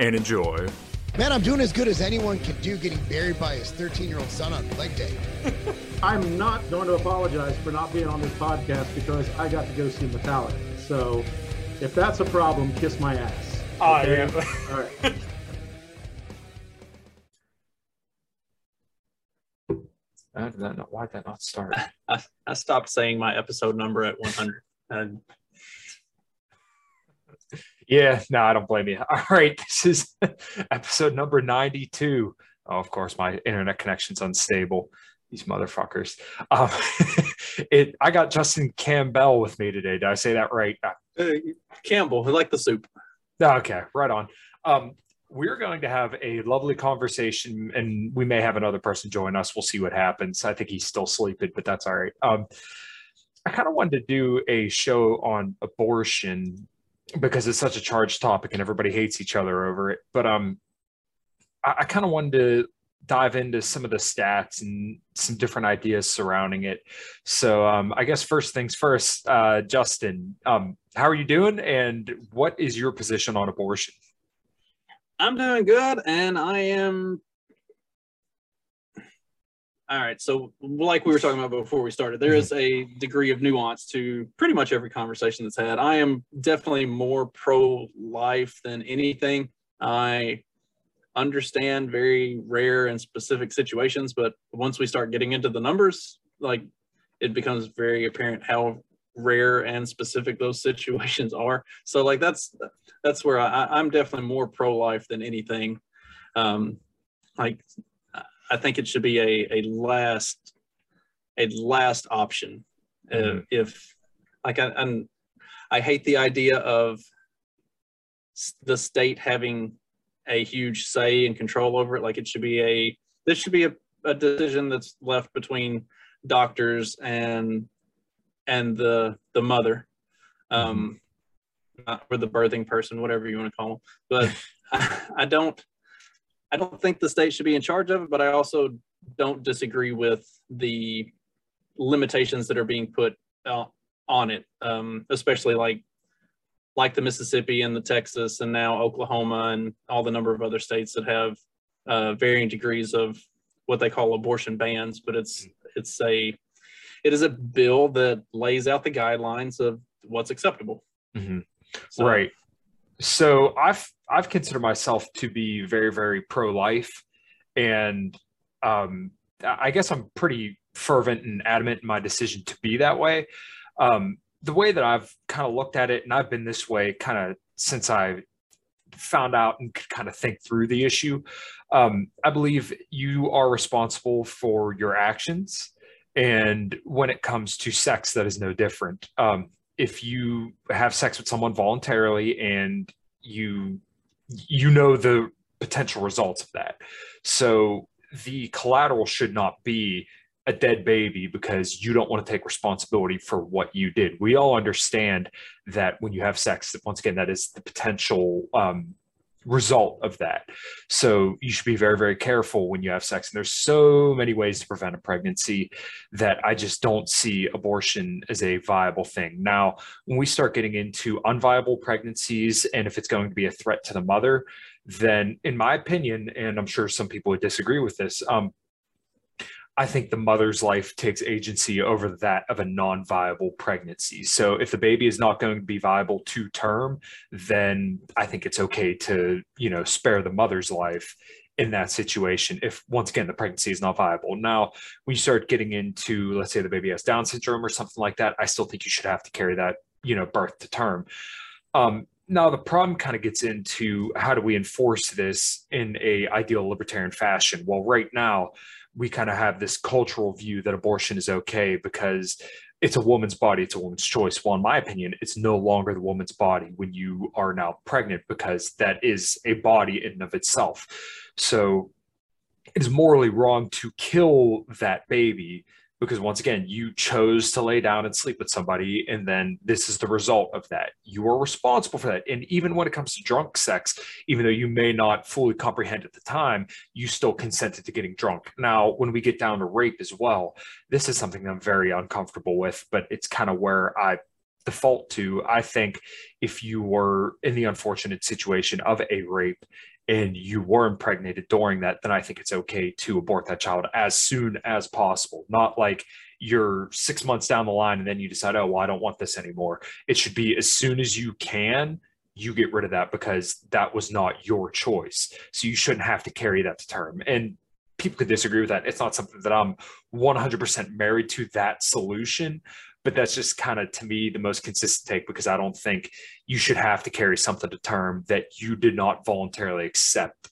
and enjoy. Man, I'm doing as good as anyone can do getting buried by his 13 year old son on leg day. I'm not going to apologize for not being on this podcast because I got to go see Metallica. So if that's a problem, kiss my ass. Okay? yeah. All right. How did that not, why did that not start? I, I stopped saying my episode number at 100. Yeah, no, I don't blame you. All right, this is episode number 92. Oh, of course, my internet connection's unstable. These motherfuckers. Um, it. I got Justin Campbell with me today. Did I say that right? Uh, Campbell, who like the soup. Okay, right on. Um, we're going to have a lovely conversation, and we may have another person join us. We'll see what happens. I think he's still sleeping, but that's all right. Um, I kind of wanted to do a show on abortion because it's such a charged topic and everybody hates each other over it. But um, I, I kind of wanted to dive into some of the stats and some different ideas surrounding it. So um, I guess first things first, uh, Justin, um, how are you doing, and what is your position on abortion? I'm doing good, and I am. All right. So, like we were talking about before we started, there is a degree of nuance to pretty much every conversation that's had. I am definitely more pro life than anything. I understand very rare and specific situations, but once we start getting into the numbers, like it becomes very apparent how rare and specific those situations are. So, like that's that's where I, I'm definitely more pro life than anything. Um, like I think it should be a, a last a last option. Uh, Mhm. if like I, and I hate the idea of the state having a huge say and control over it. Like it should be a this should be a, a decision that's left between doctors and and the the mother um not- or the birthing person whatever you want to call them but I, I don't i don't think the state should be in charge of it but i also don't disagree with the limitations that are being put uh, on it um especially like like the mississippi and the texas and now oklahoma and all the number of other states that have uh, varying degrees of what they call abortion bans but it's it's a it is a bill that lays out the guidelines of what's acceptable. Mhm. So- right. So I've I've considered myself to be very very pro life, and um, I guess I'm pretty fervent and adamant in my decision to be that way. Um, the way that I've kind of looked at it, and I've been this way kind of since I found out and could kind of think through the issue. Um, I believe you are responsible for your actions. And when it comes to sex, that is no different. Um, if you have sex with someone voluntarily and you you know the potential results of that. So the collateral should not be a dead baby because you don't want to take responsibility for what you did. We all understand that when you have sex that once again that is the potential um, result of that. So you should be very very careful when you have sex. And there's so many ways to prevent a pregnancy that i just don't see abortion as a viable thing. Now when we start getting into unviable pregnancies and if it's going to be a threat to the mother then in my opinion and i'm sure some people would disagree with this um, I think the mother's life takes agency over that of a non viable pregnancy. So if the baby is not going to be viable to term, then I think it's okay to, you know, spare the mother's life in that situation if once again the pregnancy is not viable. Now we start getting into let's say the baby has down syndrome or something like that i still think you should have to carry that you know birth to term. Um, now the problem kind of gets into how do we enforce this in a ideal libertarian fashion? Well right now we kind of have this cultural view that abortion is okay because it's a woman's body, it's a woman's choice. Well, in my opinion, it's no longer the woman's body when you are now pregnant because that is a body in and of itself. So it is morally wrong to kill that baby because once again you chose to lay down and sleep with somebody and then this is the result of that. You are responsible for that. And even when it comes to drunk sex even though you may not fully comprehend at the time you still consented to getting drunk. Now when we get down to rape as well this is something i'm very uncomfortable with but it's kind of where i default to. I think if you were in the unfortunate situation of a rape and you were impregnated during that, then I think it's okay to abort that child as soon as possible. Not like you're six months down the line and then you decide, oh, well, I don't want this anymore. It should be as soon as you can, you get rid of that because that was not your choice. So you shouldn't have to carry that to term. And people could disagree with that. It's not something that I'm 100% married to that solution, but that's just kind of to me the most consistent take because I don't think you should have to carry something to term that you did not voluntarily accept.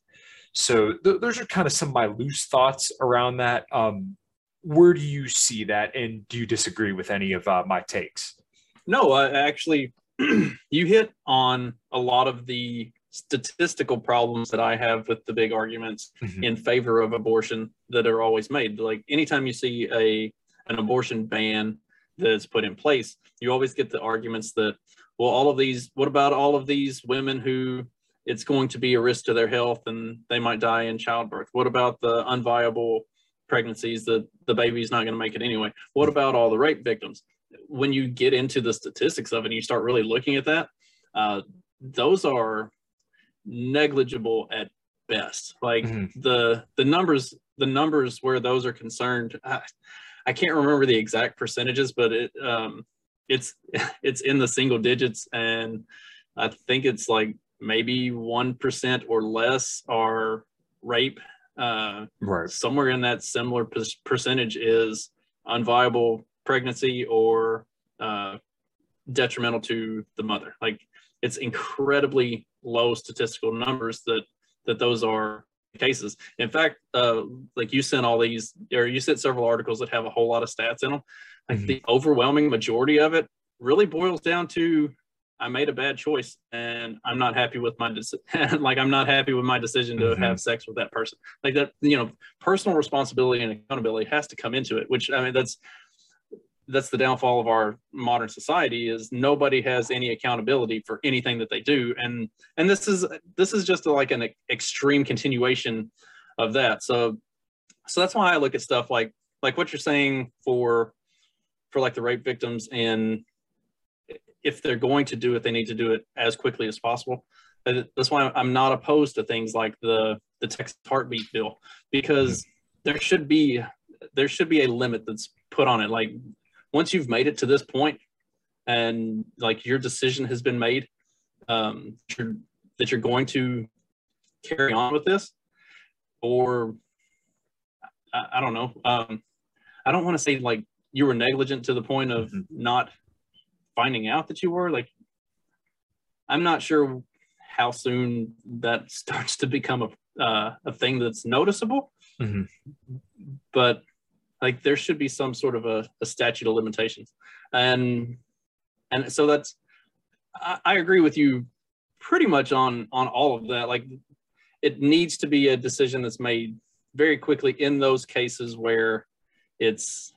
So th- those are kind of some of my loose thoughts around that. Um, where do you see that, and do you disagree with any of uh, my takes? No, uh, actually, you hit on a lot of the statistical problems that I have with the big arguments mm-hmm. in favor of abortion that are always made. Like anytime you see a an abortion ban that's put in place, you always get the arguments that, well, all of these, what about all of these women who it's going to be a risk to their health and they might die in childbirth? What about the unviable pregnancies that the baby's not going to make it anyway? What about all the rape victims? When you get into the statistics of it and you start really looking at that, uh, those are negligible at best. Like mm-hmm. the the numbers, the numbers where those are concerned, I, I can't remember the exact percentages, but it um, it's it's in the single digits, and I think it's like maybe one percent or less are rape. Uh, right. Somewhere in that similar percentage is unviable pregnancy or uh, detrimental to the mother. Like it's incredibly low statistical numbers that that those are cases. In fact, uh, like you sent all these, or you sent several articles that have a whole lot of stats in them. Like mm-hmm. the overwhelming majority of it really boils down to I made a bad choice and I'm not happy with my decision. like I'm not happy with my decision to mm-hmm. have sex with that person. Like that, you know, personal responsibility and accountability has to come into it. Which I mean, that's that's the downfall of our modern society is nobody has any accountability for anything that they do. And and this is this is just like an extreme continuation of that. So so that's why i look at stuff like like what you're saying for for like the rape victims and if they're going to do it they need to do it as quickly as possible. That's why i'm not opposed to things like the the texas heartbeat bill because there should be there should be a limit that's put on it. Like once you've made it to this point and like your decision has been made um, that, you're, that you're going to carry on with this or I, I don't know um, i don't want to say like you were negligent to the point of mm-hmm. not finding out that you were like i'm not sure how soon that starts to become a, uh, a thing that's noticeable mm-hmm. but like there should be some sort of a, a statute of limitations. And and so that's I, I agree with you pretty much on on all of that. Like it needs to be a decision that's made very quickly in those cases where it's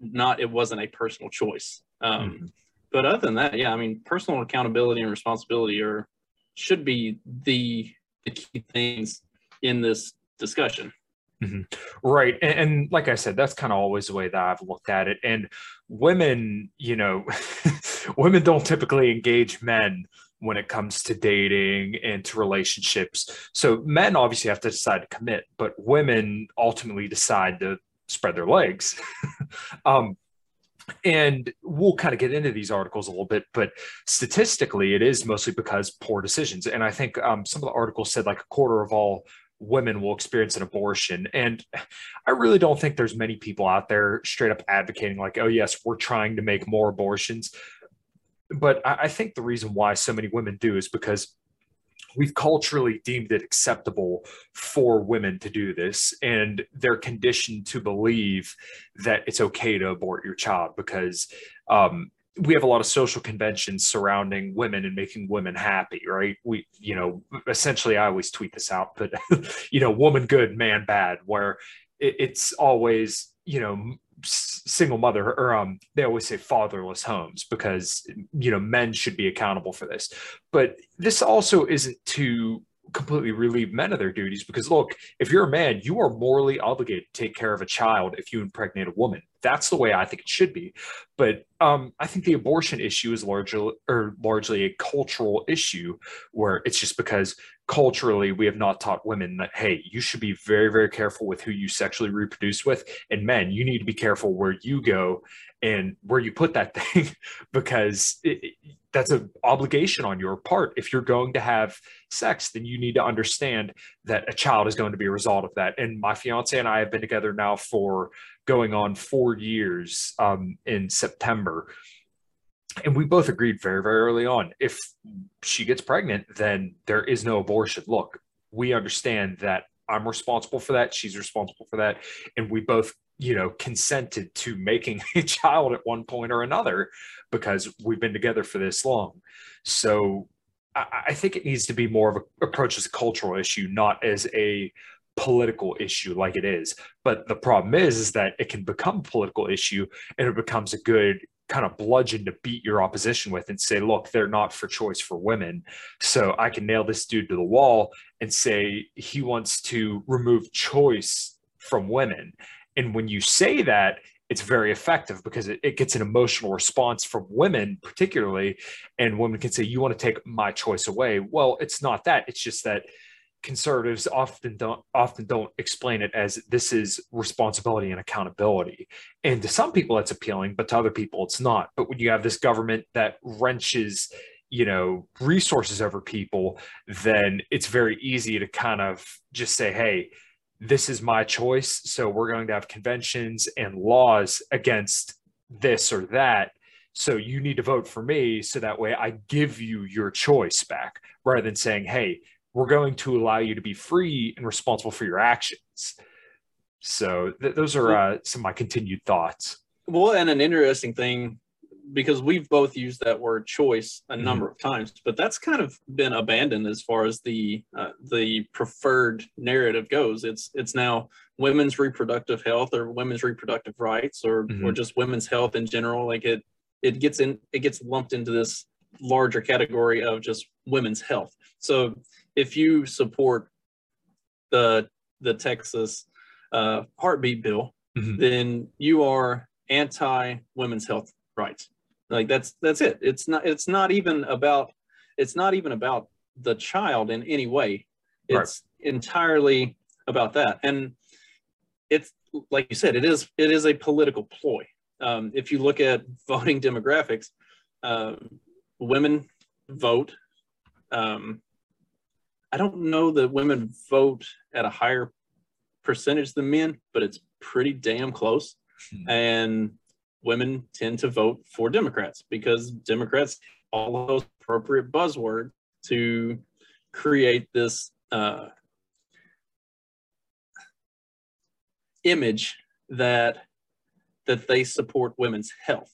not it wasn't a personal choice. Um, mm-hmm. but other than that yeah i mean personal accountability and responsibility are should be the, the key things in this discussion Mm-hmm. Right. And, and, like I said, that's kind of always the way that I've looked at it. And women, you know, women don't typically engage men when it comes to dating and to relationships. So men obviously have to decide to commit, but women ultimately decide to spread their legs. um, and we'll kind of get into these articles a little bit, but statistically, it is mostly because poor decisions. And I think um, some of the articles said like a quarter of all women will experience an abortion. And I really don't think there's many people out there straight up advocating, like, oh, yes, we're trying to make more abortions. But I, I think the reason why so many women do is because we've culturally deemed it acceptable for women to do this and they're conditioned to believe that it's okay to abort your child because um, we have a lot of social conventions surrounding women and making women happy right? We you know essentially i always tweet this out but you know woman good man bad where it, it's always you know single mother or um they always say fatherless homes because you know men should be accountable for this. But this also isn't to completely relieve men of their duties because look if you're a man you are morally obligated to take care of a child if you impregnate a woman. That's the way i think it should be. But um, i think the abortion issue is largely or largely a cultural issue where it's just because culturally we have not taught women that hey you should be very very careful with who you sexually reproduce with. And men you need to be careful where you go and where you put that thing because it, that's an obligation on your part. If you're going to have sex, then you need to understand that a child is going to be a result of that. And my fiance and I have been together now for going on four years um, in September. And we both agreed very, very early on if she gets pregnant, then there is no abortion. Look, we understand that I'm responsible for that. She's responsible for that. And we both you know, consented to making a child at one point or another because we've been together for this long. So I, I think it needs to be more of a approach as a cultural issue, not as a political issue like it is. But the problem is, is that it can become a political issue and it becomes a good kind of bludgeon to beat your opposition with and say, look, they're not for choice for women. So I can nail this dude to the wall and say he wants to remove choice from women. And when you say that, it's very effective because it, it, gets an emotional response from women, particularly. And women can say, You want to take my choice away. Well, it's not that. It's just that conservatives often don't often don't explain it as this is responsibility and accountability and to some people that's appealing but to other people it's not but when you have this government that wrenches you know resources over people then it's very easy to kind of just say hey this is my choice. So we're going to have conventions and laws against this or that. So you need to vote for me. So that way I give you your choice back rather than saying, hey, we're going to allow you to be free and responsible for your actions. So th- those are uh, some of my continued thoughts. Well, and an interesting thing because we've both used that word choice a mm-hmm. number mm-hmm. of times, but that's kind of been abandoned as far as the uh, the preferred narrative goes. It's it's now women's reproductive health or women's reproductive rights or mm-hmm. or just women's health in general. Like it it gets in it gets lumped into this larger category of just women's health. So if you support the the Texas uh, heartbeat bill, mm-hmm. then you are anti women's health rights like that's that's it. It's not it's not even about it's not even about the child in any way. It's right. entirely about that. And it's like you said it is it is a political ploy. Um, if you look at voting demographics uh, women vote um, i don't know that women vote at a higher percentage than men but it's pretty damn close. Hmm. and women tend to vote for Democrats because Democrats all those appropriate buzzwords to create this uh, image that that they support women's health.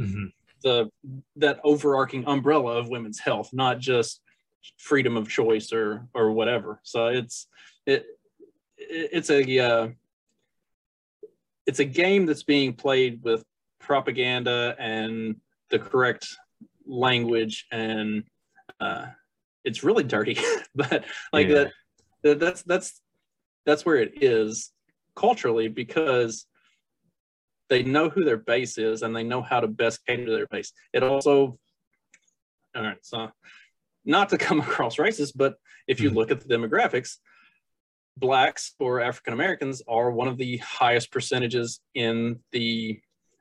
Mm-hmm. The that overarching umbrella of women's health, not just freedom of choice or or whatever. So it's it it's a uh, it's a game that's being played with propaganda and the correct language and uh, it's really dirty but like yeah. that that's that's that's where it is culturally because they know who their base is and they know how to best cater to their base it also all right so not to come across racist but if you mm-hmm. look at the demographics blacks or African Americans are one of the highest percentages in the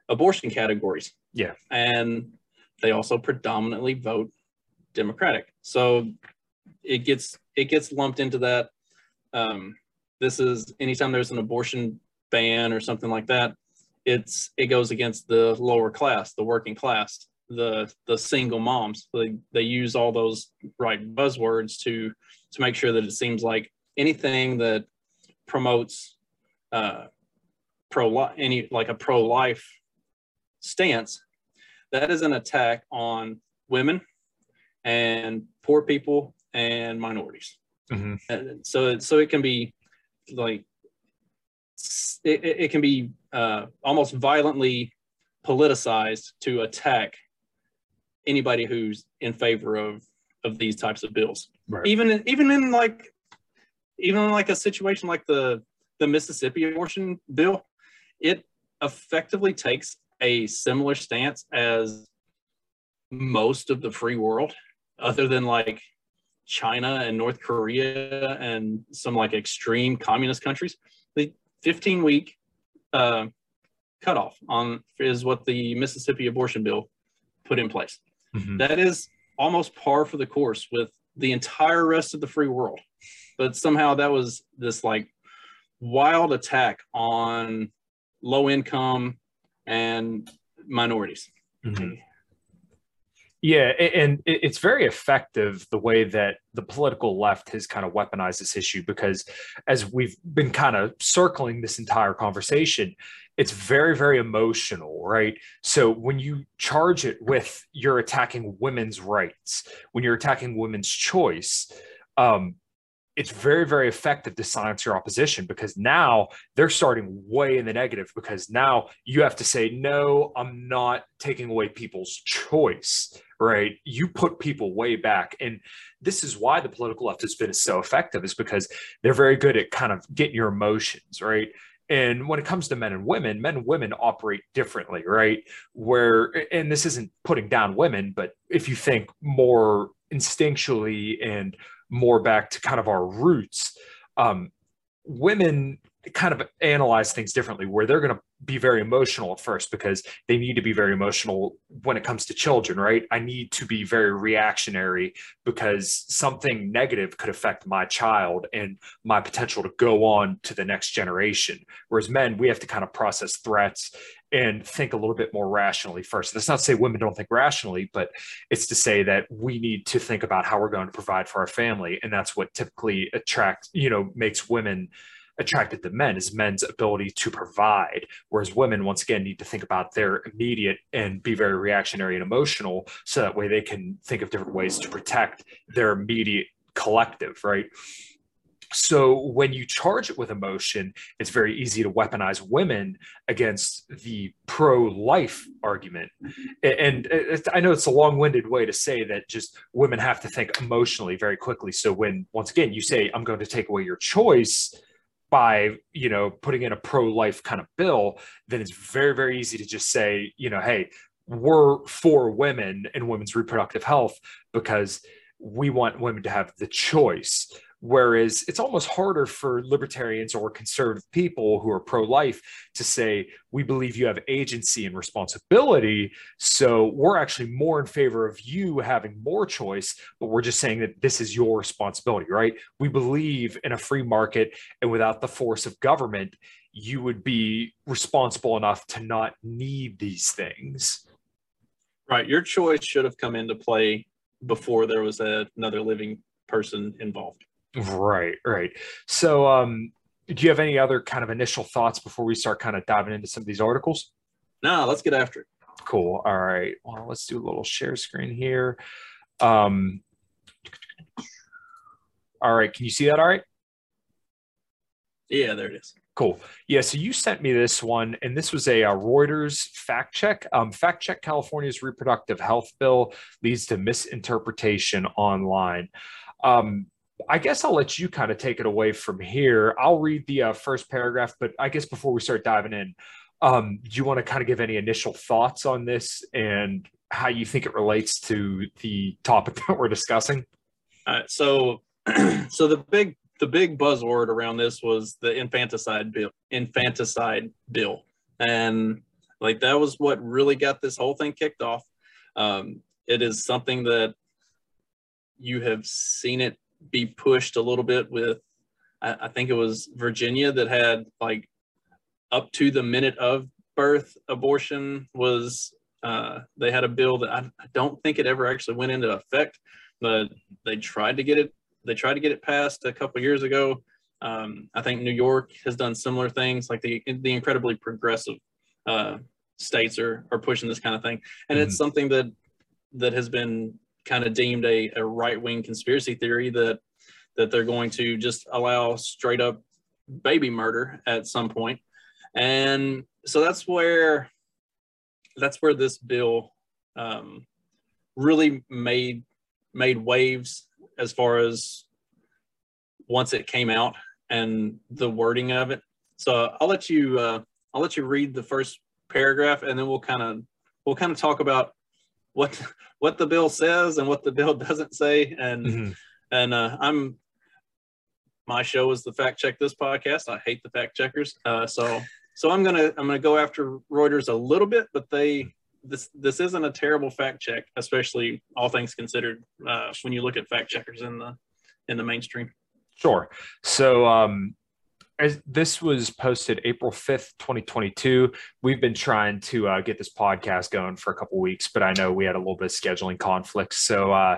abortion categories. Yeah. And they also predominantly vote Democratic. So it gets it gets lumped into that. Um, this is anytime there's an abortion ban or something like that, it's it goes against the lower class, the working class, the the single moms. They they use all those right buzzwords to to make sure that it seems like anything that promotes uh, pro any like a pro life stance that is an attack on women and poor people and minorities. Mm-hmm. And so, so it can be like it, it can be uh, almost violently politicized to attack anybody who's in favor of of these types of bills. Right. Even even in like even in like a situation like the the Mississippi abortion bill, it effectively takes a similar stance as most of the free world, other than like China and North Korea and some like extreme communist countries. The 15 week uh, cutoff on is what the Mississippi abortion bill put in place. Mm-hmm. That is almost par for the course with the entire rest of the free world. But somehow that was this like wild attack on low income and minorities. Mm-hmm. Yeah, and it's very effective the way that the political left has kind of weaponized this issue because, as we've been kind of circling this entire conversation, it's very, very emotional, right? So when you charge it with you're attacking women's rights, when you're attacking women's choice, um, it's very very effective to silence your opposition because now they're starting way in the negative because now you have to say no i'm not taking away people's choice right? You put people way back. And this is why the political left has been so effective is because they're very good at kind of getting your emotions right? And when it comes to men and women men and women operate differently right? Where and this isn't putting down women but if you think more instinctually and more back to kind of our roots, um, women kind of analyze things differently where they're going to be very emotional at first because they need to be very emotional when it comes to children right? I need to be very reactionary because something negative could affect my child and my potential to go on to the next generation. Whereas men we have to kind of process threats and think a little bit more rationally first. That's not to say women don't think rationally, but it's to say that we need to think about how we're going to provide for our family. And that's what typically attracts, you know, makes women attracted to men is men's ability to provide. Whereas women, once again, need to think about their immediate and be very reactionary and emotional so that way they can think of different ways to protect their immediate collective, right? So when you charge it with emotion, it's very easy to weaponize women against the pro-life argument. And uh, I know it's a long-winded way to say that just women have to think emotionally very quickly. So when once again you say I'm going to take away your choice by you know putting in a pro-life kind of bill, then it's very very easy to just say you know hey we're for women and women's reproductive health because we want women to have the choice Whereas it's almost harder for libertarians or conservative people who are pro life to say, we believe you have agency and responsibility. So we're actually more in favor of you having more choice, but we're just saying that this is your responsibility, right? We believe in a free market and without the force of government, you would be responsible enough to not need these things. Right. Your choice should have come into play before there was a, another living person involved. Right, right. So, um, do you have any other kind of initial thoughts before we start kind of diving into some of these articles? No, let's get after it. Cool. All right. Well, let's do a little share screen here. Um, all right. Can you see that? All right. Yeah, there it is. Cool. Yeah. So you sent me this one, and this was a, a Reuters fact check. Um, fact check California's reproductive health bill leads to misinterpretation online. Um, I guess I'll let you kind of take it away from here. I'll read the uh, first paragraph, but I guess before we start diving in, um, do you want to kind of give any initial thoughts on this and how you think it relates to the topic that we're discussing? Uh, so, so the big the big buzzword around this was the infanticide bill, infanticide bill, and like that was what really got this whole thing kicked off. Um, it is something that you have seen it be pushed a little bit with. I, I think it was Virginia that had like up to the minute of birth abortion was uh, they had a bill that I, I, don't think it ever actually went into effect, but they tried to get it. They tried to get it passed a couple years ago. Um, I think New York has done similar things, like the the incredibly progressive uh, states are are pushing this kind of thing, and mm-hmm. it's something that that has been kind of deemed a, a right wing conspiracy theory that that they're going to just allow straight up baby murder at some point, and so that's where that's where this bill um, really made made waves as far as once it came out and the wording of it. So I'll let you uh, I'll let you read the first paragraph and then we'll kind of we'll kind of talk about what what the bill says and what the bill doesn't say and mm-hmm. and uh, I'm my show is the fact check this podcast. I hate the fact checkers. Uh, so so I'm gonna I'm gonna go after Reuters a little bit, but they this this isn't a terrible fact check, especially all things considered uh, when you look at fact checkers in the in the mainstream. Sure. So um, as this was posted April 5th, 2022. We've been trying to uh, get this podcast going for a couple weeks, but I know we had a little bit of scheduling conflicts. So uh,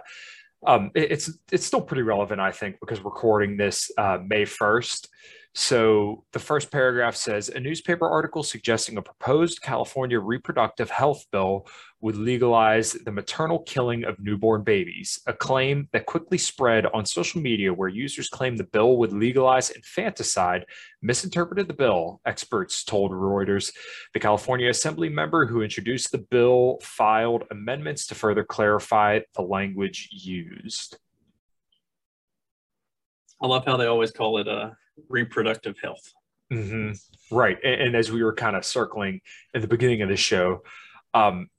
um, it, it's it's still pretty relevant, I think, because recording this uh, May 1st. So the first paragraph says a newspaper article suggesting a proposed California reproductive health bill would legalize the maternal killing of newborn babies, a claim that quickly spread on social media where users claimed the bill would legalize infanticide, misinterpreted the bill, experts told Reuters. The California Assembly member who introduced the bill filed amendments to further clarify the language used. I love how they always call it a reproductive health. Mm-hmm. Right. And, and, as we were kind of circling at the beginning of the show, um,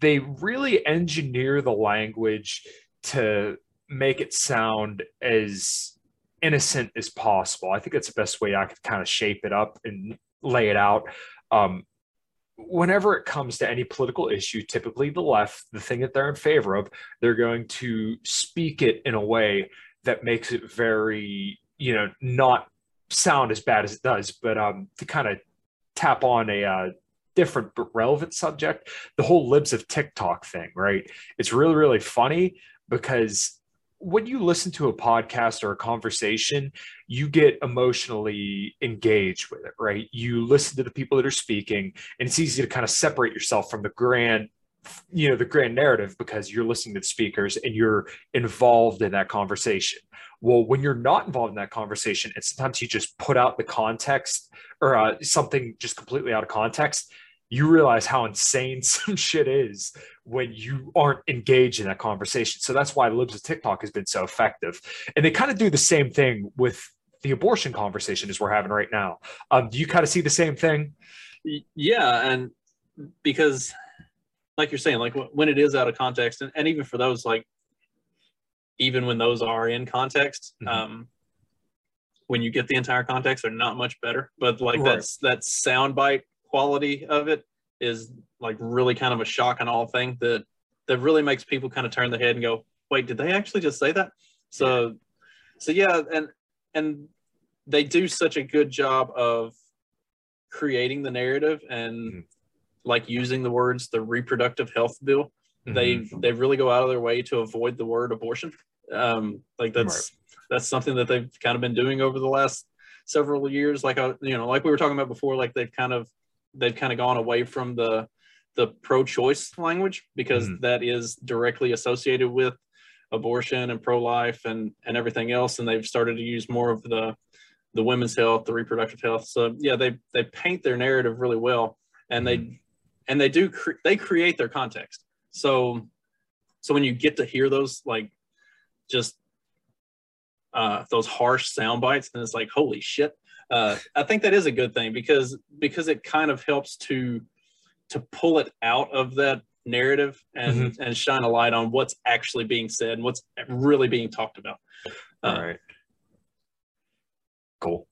they really engineer the language to make it sound as innocent as possible. I think that's the best way I could kind of shape it up and lay it out. Um, whenever it comes to any political issue, typically the left, the thing that they're in favor of, they're going to speak it in a way that makes it very, you know, not sound as bad as it does, but um, to kind of tap on a uh, different but relevant subject, the whole libs of TikTok thing, right? It's really, really funny because when you listen to a podcast or a conversation, you get emotionally engaged with it, right? You listen to the people that are speaking, and it's easy to kind of separate yourself from the grand you know the grand narrative because you're listening to the speakers and you're involved in that conversation well, when you're not involved in that conversation, and sometimes you just put out the context or uh, something just completely out of context, you realize how insane some shit is when you aren't engaged in that conversation. So that's why Libs of TikTok has been so effective. And they kind of do the same thing with the abortion conversation as we're having right now. Um, do you kind of see the same thing? Yeah. And because, like you're saying, like when it is out of context, and, and even for those like even when those are in context. Mm-hmm. Um, when you get the entire context, they're not much better. But like right. that's that soundbite quality of it is like really kind of a shock and all thing that that really makes people kind of turn their head and go, "Wait, did they actually just say that?" So, yeah. so yeah, and and they do such a good job of creating the narrative and mm-hmm. Like using the words the reproductive health bill they mm-hmm. they really go out of their way to avoid the word abortion. Um, like that's right. that's something that they've kind of been doing over the last several years. Like I, uh, you know, like we were talking about before, like they've kind of they've kind of gone away from the the pro-choice language because mm-hmm. that is directly associated with abortion and pro-life and and everything else, and they've started to use more of the the women's health, the reproductive health. So yeah, they they paint their narrative really well, and mm-hmm. they and they do cre- they create their context. So, so when you get to hear those like just uh, those harsh sound bites, and it's like, holy shit. Uh, I think that is a good thing because because it kind of helps to to pull it out of that narrative and mm-hmm. and shine a light on what's actually being said and what's really being talked about. Uh, All right. Cool.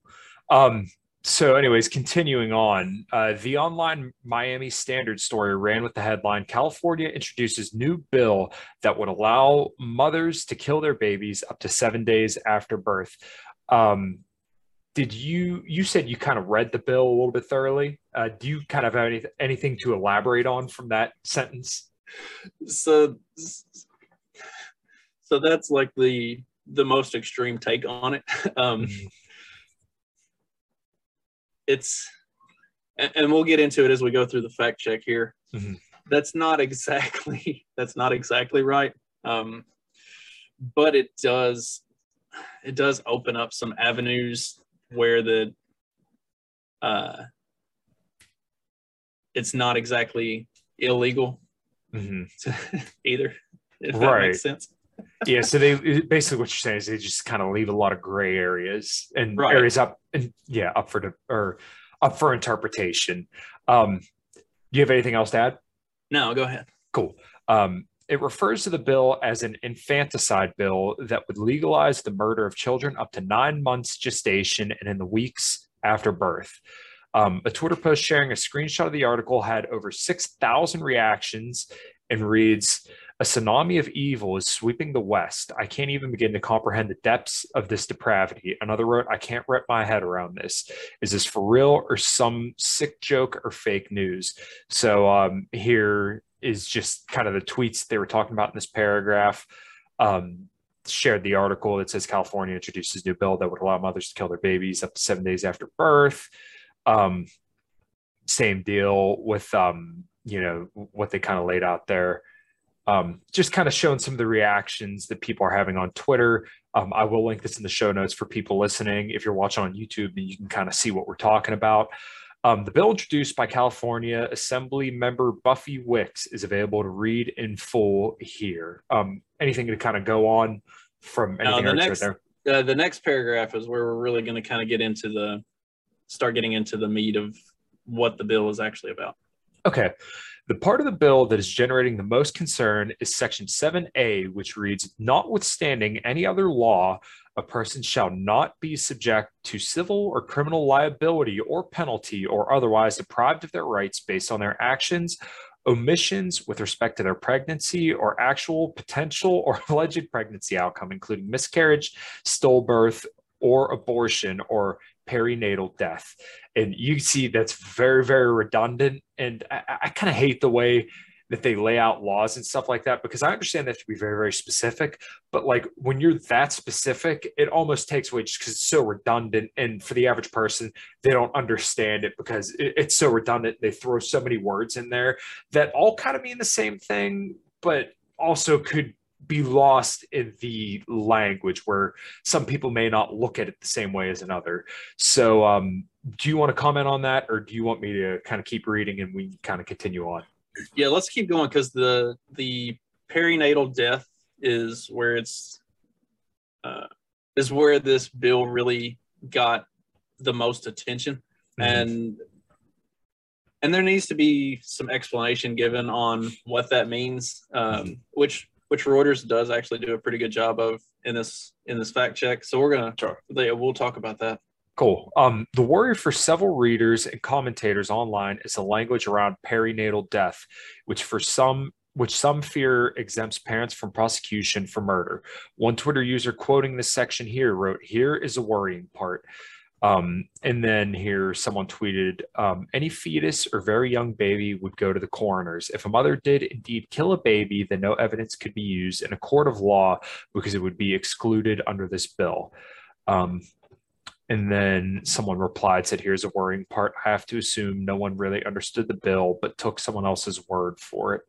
Um, so, anyways, continuing on, uh, the online Miami Standard story ran with the headline California introduces new bill that would allow mothers to kill their babies up to seven days after birth. Um, did you, you said you kind of read the bill a little bit thoroughly. Uh, do you kind of have any, anything to elaborate on from that sentence? So, so that's like the the most extreme take on it. Um, Mhm. It's and, we'll get into it as we go through the fact check here Mhm. that's not exactly that's not exactly right um, but it does it does open up some avenues where the uh, it's not exactly illegal Mhm. either if that makes sense yeah so they basically what you're saying is they just kind of leave a lot of gray areas and Right. areas up and yeah up for the or up for interpretation um do you have anything else to add no go ahead cool um it refers to the bill as an infanticide bill that would legalize the murder of children up to nine months gestation and in the weeks after birth. Um, a Twitter post sharing a screenshot of the article had over 6,000 reactions and reads A tsunami of evil is sweeping the West. I can't even begin to comprehend the depths of this depravity. Another wrote, I can't wrap my head around this. Is this for real or some sick joke or fake news? So um, here is just kind of the tweets they were talking about in this paragraph. Um, shared the article that says California introduces new bill that would allow mothers to kill their babies up to seven days after birth. Um, same deal with um, you know what they kind of laid out there. Um, just kind of showing some of the reactions that people are having on Twitter. Um, I will link this in the show notes for people listening. If you're watching on YouTube, then you can kind of see what we're talking about. Um, the bill introduced by California Assembly member Buffy Wicks is available to read in full here. Um, anything to kind of go on from anything the next- said there? uh, the next paragraph is where we're really going to kind of get into the start getting into the meat of what the bill is actually about Okay. The part of the bill that is generating the most concern is Section 7A, which reads Notwithstanding any other law, a person shall not be subject to civil or criminal liability or penalty or otherwise deprived of their rights based on their actions, omissions with respect to their pregnancy or actual potential or alleged pregnancy outcome, including miscarriage, stillbirth, or abortion or perinatal death. And you see that's very very redundant. And i, I kind of hate the way that they lay out laws and stuff like that because i understand that to be very very specific. But like when you're that specific it almost takes away just because it's so redundant. And for the average person they don't understand it because it, it's so redundant. They throw so many words in there that all kind of mean the same thing but also could be lost in the language where some people may not look at it the same way as another. So um do you want to comment on that or do you want me to kind of keep reading and we kind of continue on? Yeah let's keep going because the the perinatal death is where it's uh, is where this bill really got the most attention. And and there needs to be some explanation given on what that means um, which which reuters does actually do a pretty good job of in this in this fact check so we're gonna Sure. they, we'll talk about that Cool. Um, the worry for several readers and commentators online is the language around perinatal death, which for some which some fear exempts parents from prosecution for murder. One Twitter user quoting this section here wrote, "Here is a worrying part." Um, and then here someone tweeted, um, "Any fetus or very young baby would go to the coroners. If a mother did indeed kill a baby, then no evidence could be used in a court of law because it would be excluded under this bill." Um, and then someone replied, said, Here's a worrying part. I have to assume no one really understood the bill, but took someone else's word for it.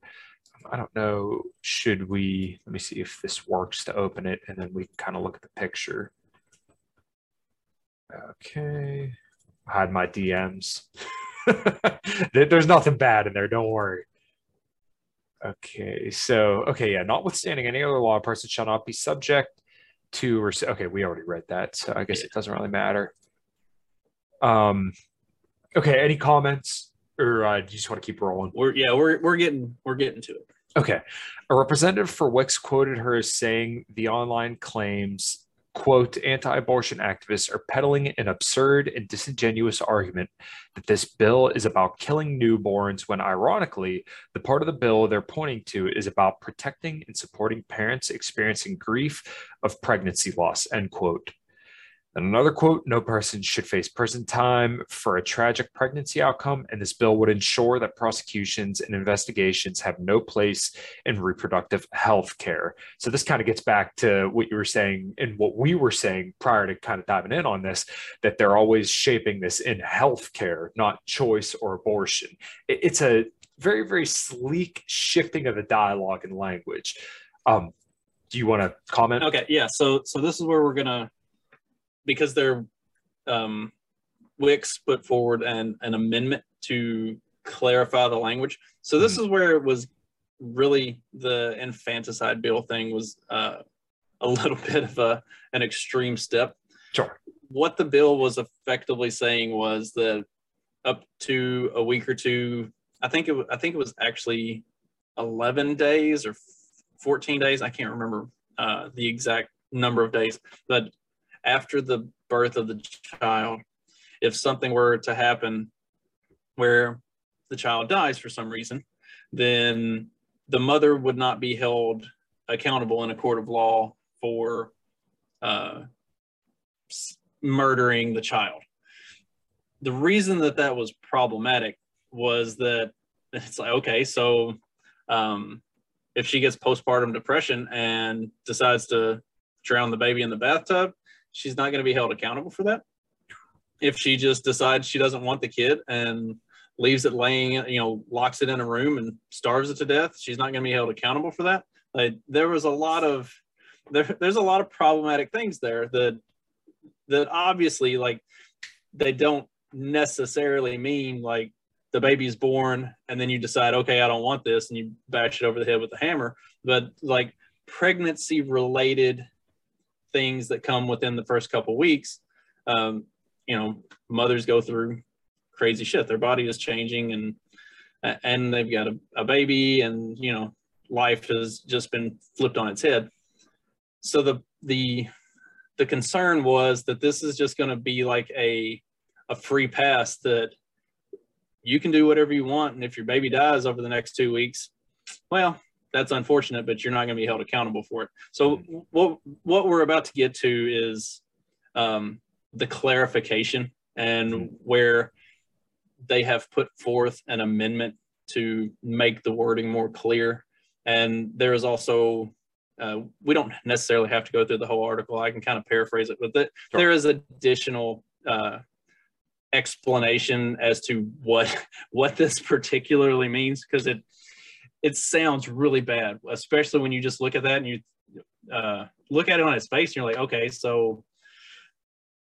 I don't know. Should we? Let me see if this works to open it, and then we can kind of look at the picture. Okay. Hide my DMs. There's nothing bad in there. Don't worry. Okay. So, okay. Yeah. Notwithstanding any other law, a person shall not be subject to or okay we already read that so i guess it doesn't really matter um okay any comments or uh, do you just want to keep rolling we're yeah we're, we're getting we're getting to it okay a representative for Wicks quoted her as saying the online claims quote, anti abortion activists are peddling an absurd and disingenuous argument that this bill is about killing newborns, when ironically, the part of the bill they're pointing to is about protecting and supporting parents experiencing grief of pregnancy loss, end quote. And another quote no person should face prison time for a tragic pregnancy outcome, and this bill would ensure that prosecutions and investigations have no place in reproductive health care. So, this kind of gets back to what you were saying and what we were saying prior to kind of diving in on this that they're always shaping this in health care, not choice or abortion. It's a very, very sleek shifting of the dialogue and language. Um, do you want to comment? Okay, yeah. So, so this is where we're gonna because they're um, Wicks put forward an, an amendment to clarify the language. So this mm-hmm. is where it was really the infanticide bill thing was uh, a little bit of a an extreme step. Sure. What the bill was effectively saying was that up to a week or two, I think it I think it was actually 11 days or 14 days. I can't remember uh, the exact number of days, but after the birth of the child, if something were to happen where the child dies for some reason, then the mother would not be held accountable in a court of law for uh, murdering the child. The reason that that was problematic was that it's like, okay, so um, if she gets postpartum depression and decides to drown the baby in the bathtub, she's not going to be held accountable for that. If she just decides she doesn't want the kid and leaves it laying, you know, locks it in a room and starves it to death, she's not going to be held accountable for that. Like there was a lot of there, there's a lot of problematic things there that that obviously like they don't necessarily mean like the baby's born and then you decide okay i don't want this and you bash it over the head with a hammer but like pregnancy related things that come within the first couple weeks um, you know mothers go through crazy shit. Their body is changing and and they've got a, a baby and you know life has just been flipped on its head. So the the the concern was that this is just going to be like a a free pass that you can do whatever you want. And if your baby dies over the next two weeks well that's unfortunate, but you're not going to be held accountable for it. So what what we're about to get to is um, the clarification and mm-hmm. where they have put forth an amendment to make the wording more clear. And there is also uh, we don't necessarily have to go through the whole article. I can kind of paraphrase it, but the, sure. there is additional uh, explanation as to what what this particularly means because it it sounds really bad, especially when you just look at that and you uh, look at it on its face and you're like, okay, so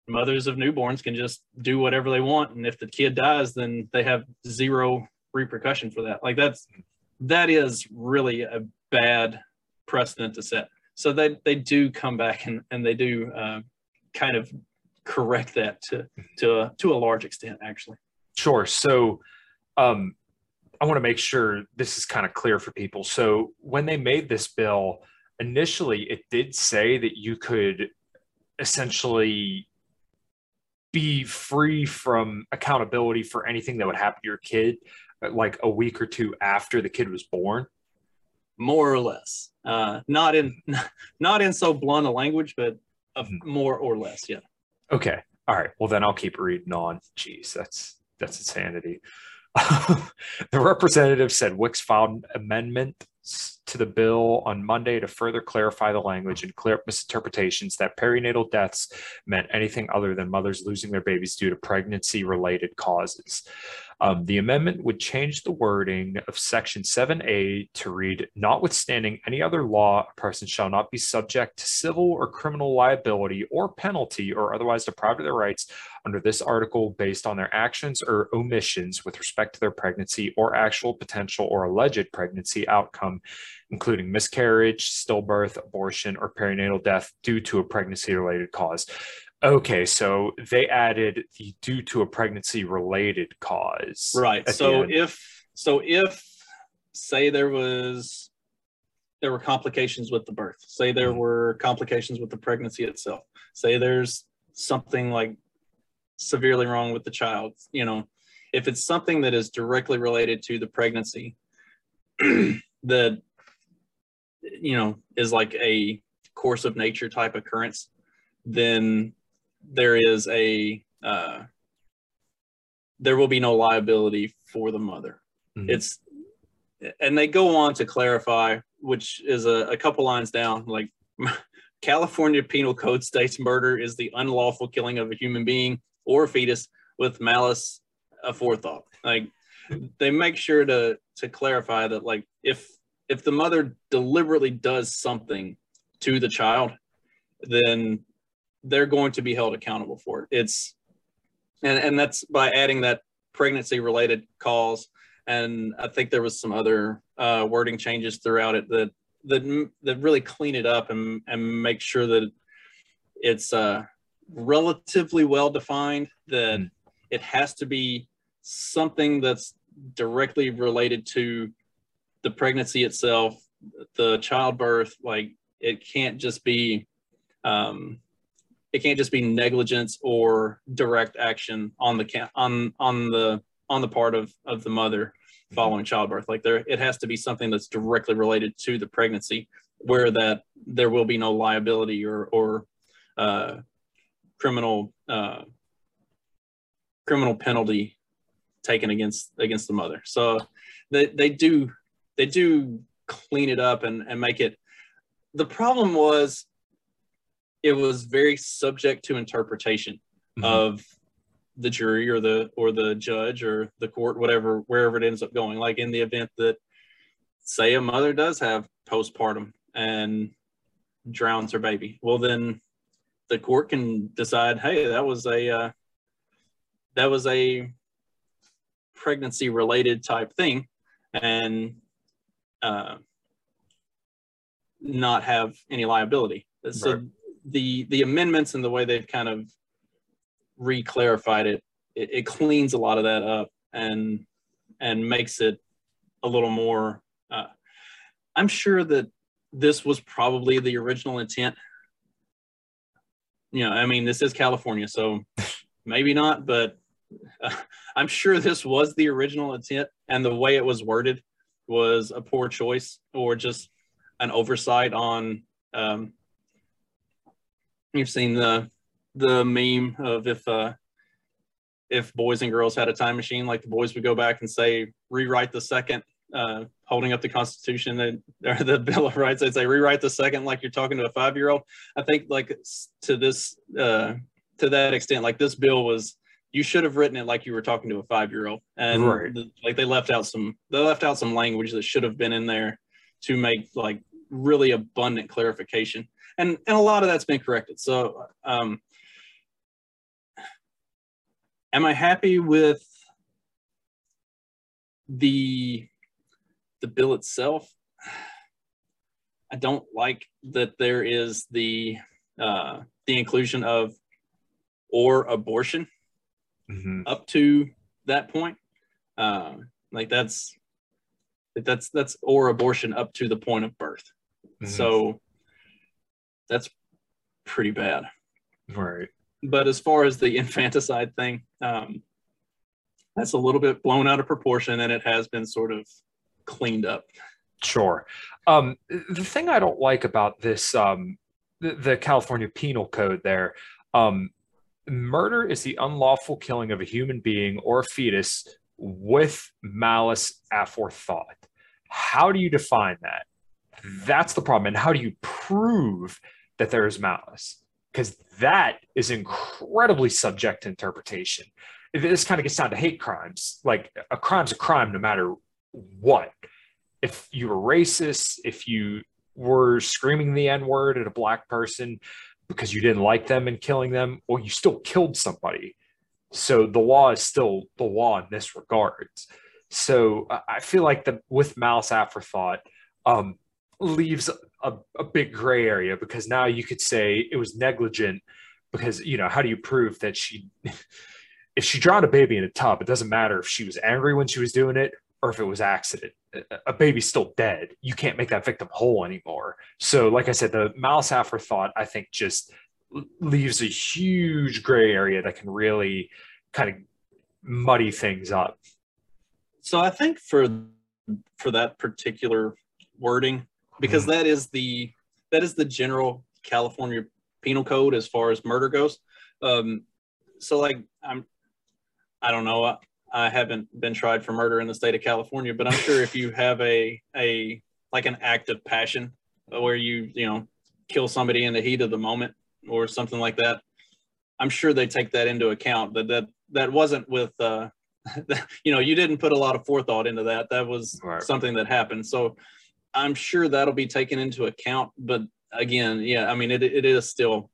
mothers of newborns can just do whatever they want. And if the kid dies, then they have zero repercussion for that. Like that's, that is really a bad precedent to set. So they, they do come back and, and they do uh, kind of correct that to, to, to a large extent, actually. Sure. So, um, I want to make sure this is kind of clear for people. So when they made this bill, initially it did say that you could essentially be free from accountability for anything that would happen to your kid uh, like a week or two after the kid was born. More or less. Uh, not in not in so blunt a language but mm-hmm. more or less yeah. Okay. All right. Well then i'll keep reading on. Jeez that's that's insanity the representative said Wicks filed amendments to the bill on Monday to further clarify the language and clear up misinterpretations that perinatal deaths meant anything other than mothers losing their babies due to pregnancy related causes. Um, the amendment would change the wording of Section 7A to read Notwithstanding any other law, a person shall not be subject to civil or criminal liability or penalty or otherwise deprived of their rights under this article based on their actions or omissions with respect to their pregnancy or actual potential or alleged pregnancy outcome, including miscarriage, stillbirth, abortion, or perinatal death due to a pregnancy related cause. Okay, so they added the due to a pregnancy related cause. Right. So if so if say there was there were complications with the birth. Say there mm-hmm. were complications with the pregnancy itself. Say there's something like severely wrong with the child. You know, if it's something that is directly related to the pregnancy, that you know is like a course of nature type occurrence, then there is a uh, there will be no liability for the mother. Mhm. It's and they go on to clarify, which is a, a couple lines down, like California Penal Code states murder is the unlawful killing of a human being or a fetus with malice aforethought. Like they make sure to to clarify that like if if the mother deliberately does something to the child, then they're going to be held accountable for it. It's and and that's by adding that pregnancy related cause and I think there was some other uh, wording changes throughout it that that that really clean it up and and make sure that it's uh, relatively well defined. That Mm. it has to be something that's directly related to the pregnancy itself, the childbirth. Like it can't just be. Um, it can't just be negligence or direct action on the on on the on the part of of the mother following childbirth like there it has to be something that's directly related to the pregnancy where that there will be no liability or or uh, criminal uh, criminal penalty taken against against the mother so they, they do they do clean it up and, and make it. The problem was it was very subject to interpretation Mhm. of the jury or the or the judge or the court whatever wherever it ends up going. Like in the event that say a mother does have postpartum and drowns her baby well then the court can decide hey that was a uh, that was a pregnancy related type thing. And uh, not have any liability. So Right. the the amendments and the way they've kind of re-clarified it, it it cleans a lot of that up and and makes it a little more uh, i'm sure that this was probably the original intent. You know i mean this is california so maybe not but uh, i'm sure this was the original intent and the way it was worded was a poor choice or just an oversight on um, you've seen the the meme of if uh if boys and girls had a time machine like the boys would go back and say rewrite the second uh holding up the constitution or the bill of rights. They'd say rewrite the second like you're talking to a five year old i think like to this uh to that extent like this bill was you should have written it like you were talking to a five year old and Right. the- like they left out some they left out some language that should have been in there to make like really abundant clarification. And and a lot of that's been corrected. So um am i happy with the the bill itself? I don't like that there is the uh the inclusion of or abortion Mhm. up to that point um like that's that's that's or abortion up to the point of birth Mhm. so that's pretty bad right but as far as the infanticide thing, um, that's a little bit blown out of proportion, and it has been sort of cleaned up. Sure. Um, the thing I don't like about this, um, the, the California Penal Code there, um, murder is the unlawful killing of a human being or a fetus with malice aforethought. How do you define that? That's the problem. And how do you prove that there is malice? Because that is incredibly subject to interpretation. This kind of gets down to hate crimes. Like a crime's a crime no matter what if you were racist, if you were screaming the N word at a black person because you didn't like them and killing them, well, you still killed somebody. So the law is still the law in this regard. So I I feel like the with malice aforethought um, leaves a, a big gray area because now you could say it was negligent because you know how do you prove that she if she drowned a baby in a tub it doesn't matter if she was angry when she was doing it or if it was accident. A baby's still dead. You can't make that victim whole anymore. So, like I said, the malice aforethought, I think, just leaves a huge gray area that can really kind of muddy things up. So I think for for that particular wording, because mm. that is the that is the general California penal code as far as murder goes. Um, so like I'm, I don't know. I, haven't been tried for murder in the state of California, but I'm sure if you have a a like an act of passion where you you know kill somebody in the heat of the moment or something like that, I'm sure they take that into account. That that that wasn't with uh, you know you didn't put a lot of forethought into that. That was right. something that happened. So I'm sure that'll be taken into account. But again, yeah, I mean it it is still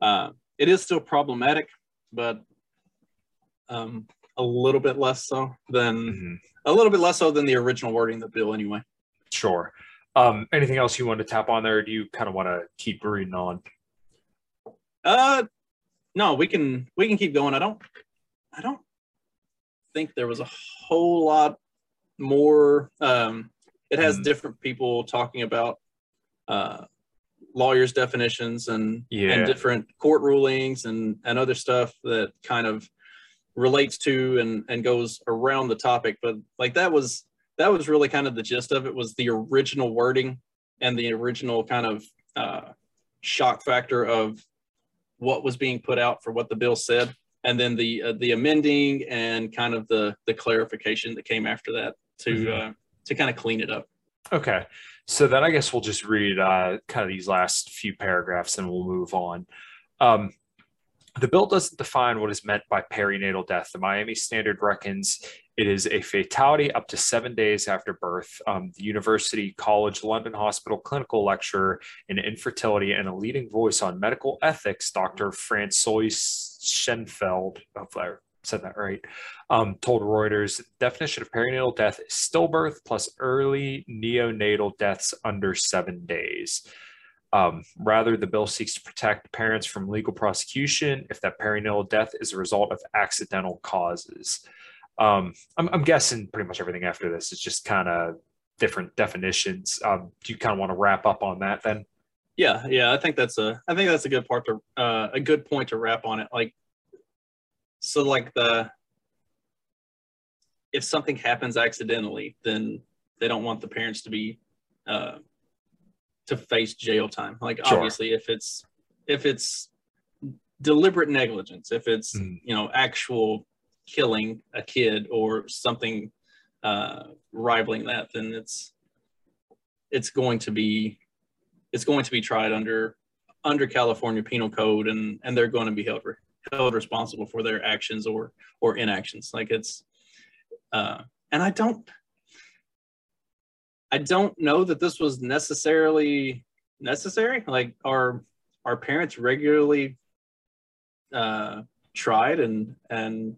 uh, it is still problematic, but um, a little bit less so than mm-hmm. a little bit less so than the original wording of the bill anyway. Sure. Um, anything else you want to tap on there? Or do you kind of want to keep reading on? Uh, no, we can we can keep going. I don't I don't think there was a whole lot more. Um, it has mm. different people talking about uh, lawyers' definitions and yeah. and different court rulings and and other stuff that kind of relates to and and goes around the topic. But like that was that was really kind of the gist of it was the original wording and the original kind of uh, shock factor of what was being put out for what the bill said, and then the uh, the amending and kind of the the clarification that came after that to mm-hmm. uh, to kind of clean it up. Okay, so then I guess we'll just read uh, kind of these last few paragraphs and we'll move on. Um, the bill doesn't define what is meant by perinatal death. The Miami Standard reckons it is a fatality up to seven days after birth. Um, the University College London Hospital clinical lecturer in infertility and a leading voice on medical ethics, Dr. Françoise Shenfield, hopefully I said that right, um, told Reuters definition of perinatal death is stillbirth plus early neonatal deaths under seven days. Um, rather, the bill seeks to protect parents from legal prosecution if that perinatal death is a result of accidental causes. Um, I'm, I'm, guessing pretty much everything after this is just kind of different definitions. Um, do you kind of want to wrap up on that then? Yeah, yeah, I think that's a I think that's a good part to uh, a good point to wrap on it. Like, so like the if something happens accidentally, then they don't want the parents to be uh, to face jail time. Like sure. obviously, if it's if it's deliberate negligence, if it's mm. you know actual killing a kid or something uh, rivaling that, then it's it's going to be it's going to be tried under under California Penal Code, and and they're going to be held held responsible for their actions or or inactions. Like it's, uh, and I don't I don't know that this was necessarily necessary. Like our our parents regularly uh, tried and and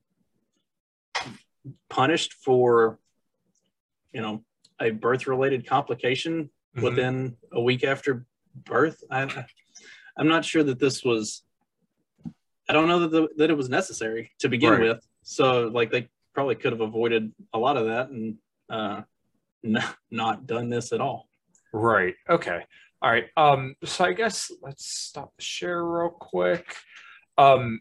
punished for you know a birth related complication mm-hmm. within a week after birth. I I'm not sure that this was. I don't know that the, that it was necessary to begin right. with. So like they probably could have avoided a lot of that and uh, not done this at all. Right. Okay. All right. Um, so I guess let's stop the share real quick. Um,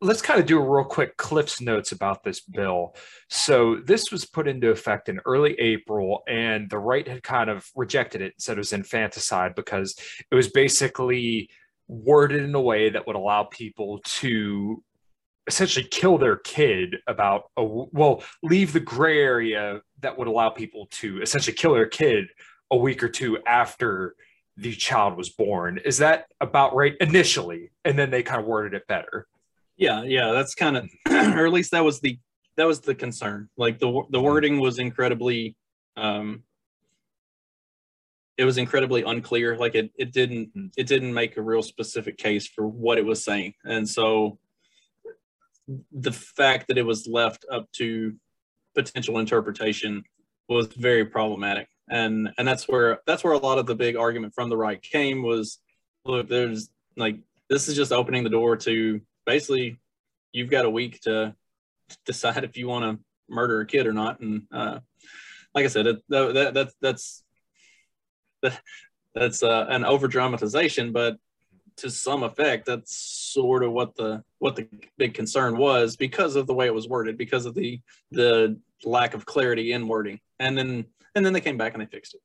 let's kind of do a real quick Cliff's notes about this bill. So this was put into effect in early April, and the right had kind of rejected it, said it was infanticide because it was basically worded in a way that would allow people to essentially kill their kid about a well leave the gray area that would allow people to essentially kill their kid a week or two after the child was born. Is that about right? Initially and then they kind of worded it better. Yeah yeah that's kind of or at least that was the that was the concern. Like the the wording was incredibly um it was incredibly unclear. Like it it didn't it didn't make a real specific case for what it was saying. And so the fact that it was left up to potential interpretation was very problematic and and that's where that's where a lot of the big argument from the right came was look there's like this is just opening the door to basically you've got a week to decide if you want to murder a kid or not. And uh, like I said, it, that, that that's that, that's uh, an over dramatization, but to some effect, that's sort of what the what the big concern was because of the way it was worded, because of the the lack of clarity in wording, and then and then they came back and they fixed it.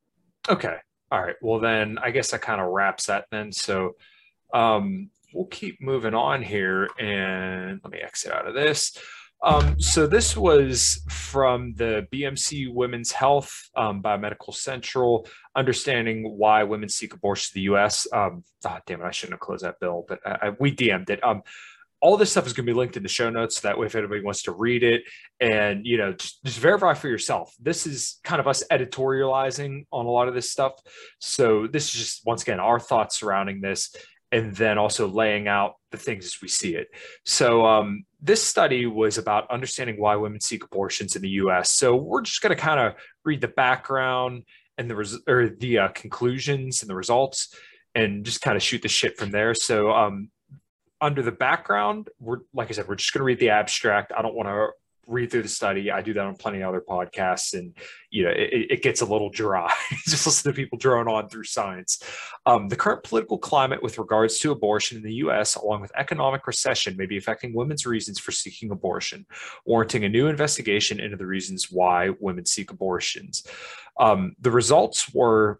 Okay, all right. Well, then I guess that kind of wraps that then. So um, we'll keep moving on here, and let me exit out of this. Um, so this was from the BMC Women's Health um, Biomedical Central, understanding why women seek abortion in the U.S. Um, oh, damn it, I shouldn't have closed that bill, but I, I, we DM'd it. Um, all this stuff is going to be linked in the show notes. So that way, if anybody wants to read it and you know just, just verify for yourself, this is kind of us editorializing on a lot of this stuff. So this is just once again our thoughts surrounding this and then also laying out the things as we see it. So um, this study was about understanding why women seek abortions in the U.S. So we're just going to kind of read the background and the res- or the uh, conclusions and the results, and just kind of shoot the shit from there. So um, under the background, we're like I said, we're just going to read the abstract. I don't want to read through the study. I do that on plenty of other podcasts, and you know it, it gets a little dry. Just listen to people drone on through science. Um, the current political climate with regards to abortion in the U.S., along with economic recession, may be affecting women's reasons for seeking abortion, warranting a new investigation into the reasons why women seek abortions. Um, the results were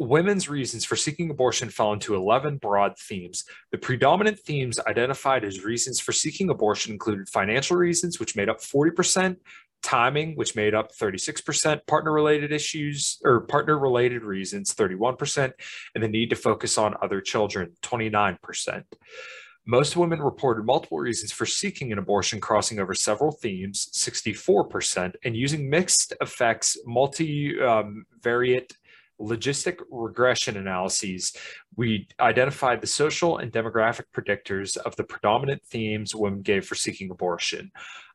women's reasons for seeking abortion fell into 11 broad themes. The predominant themes identified as reasons for seeking abortion included financial reasons, which made up 40%, timing, which made up 36%, partner related issues or partner related reasons, 31%, and the need to focus on other children, 29%. Most women reported multiple reasons for seeking an abortion, crossing over several themes, 64%, and using mixed effects, multivariate um, logistic regression analyses, we identified the social and demographic predictors of the predominant themes women gave for seeking abortion.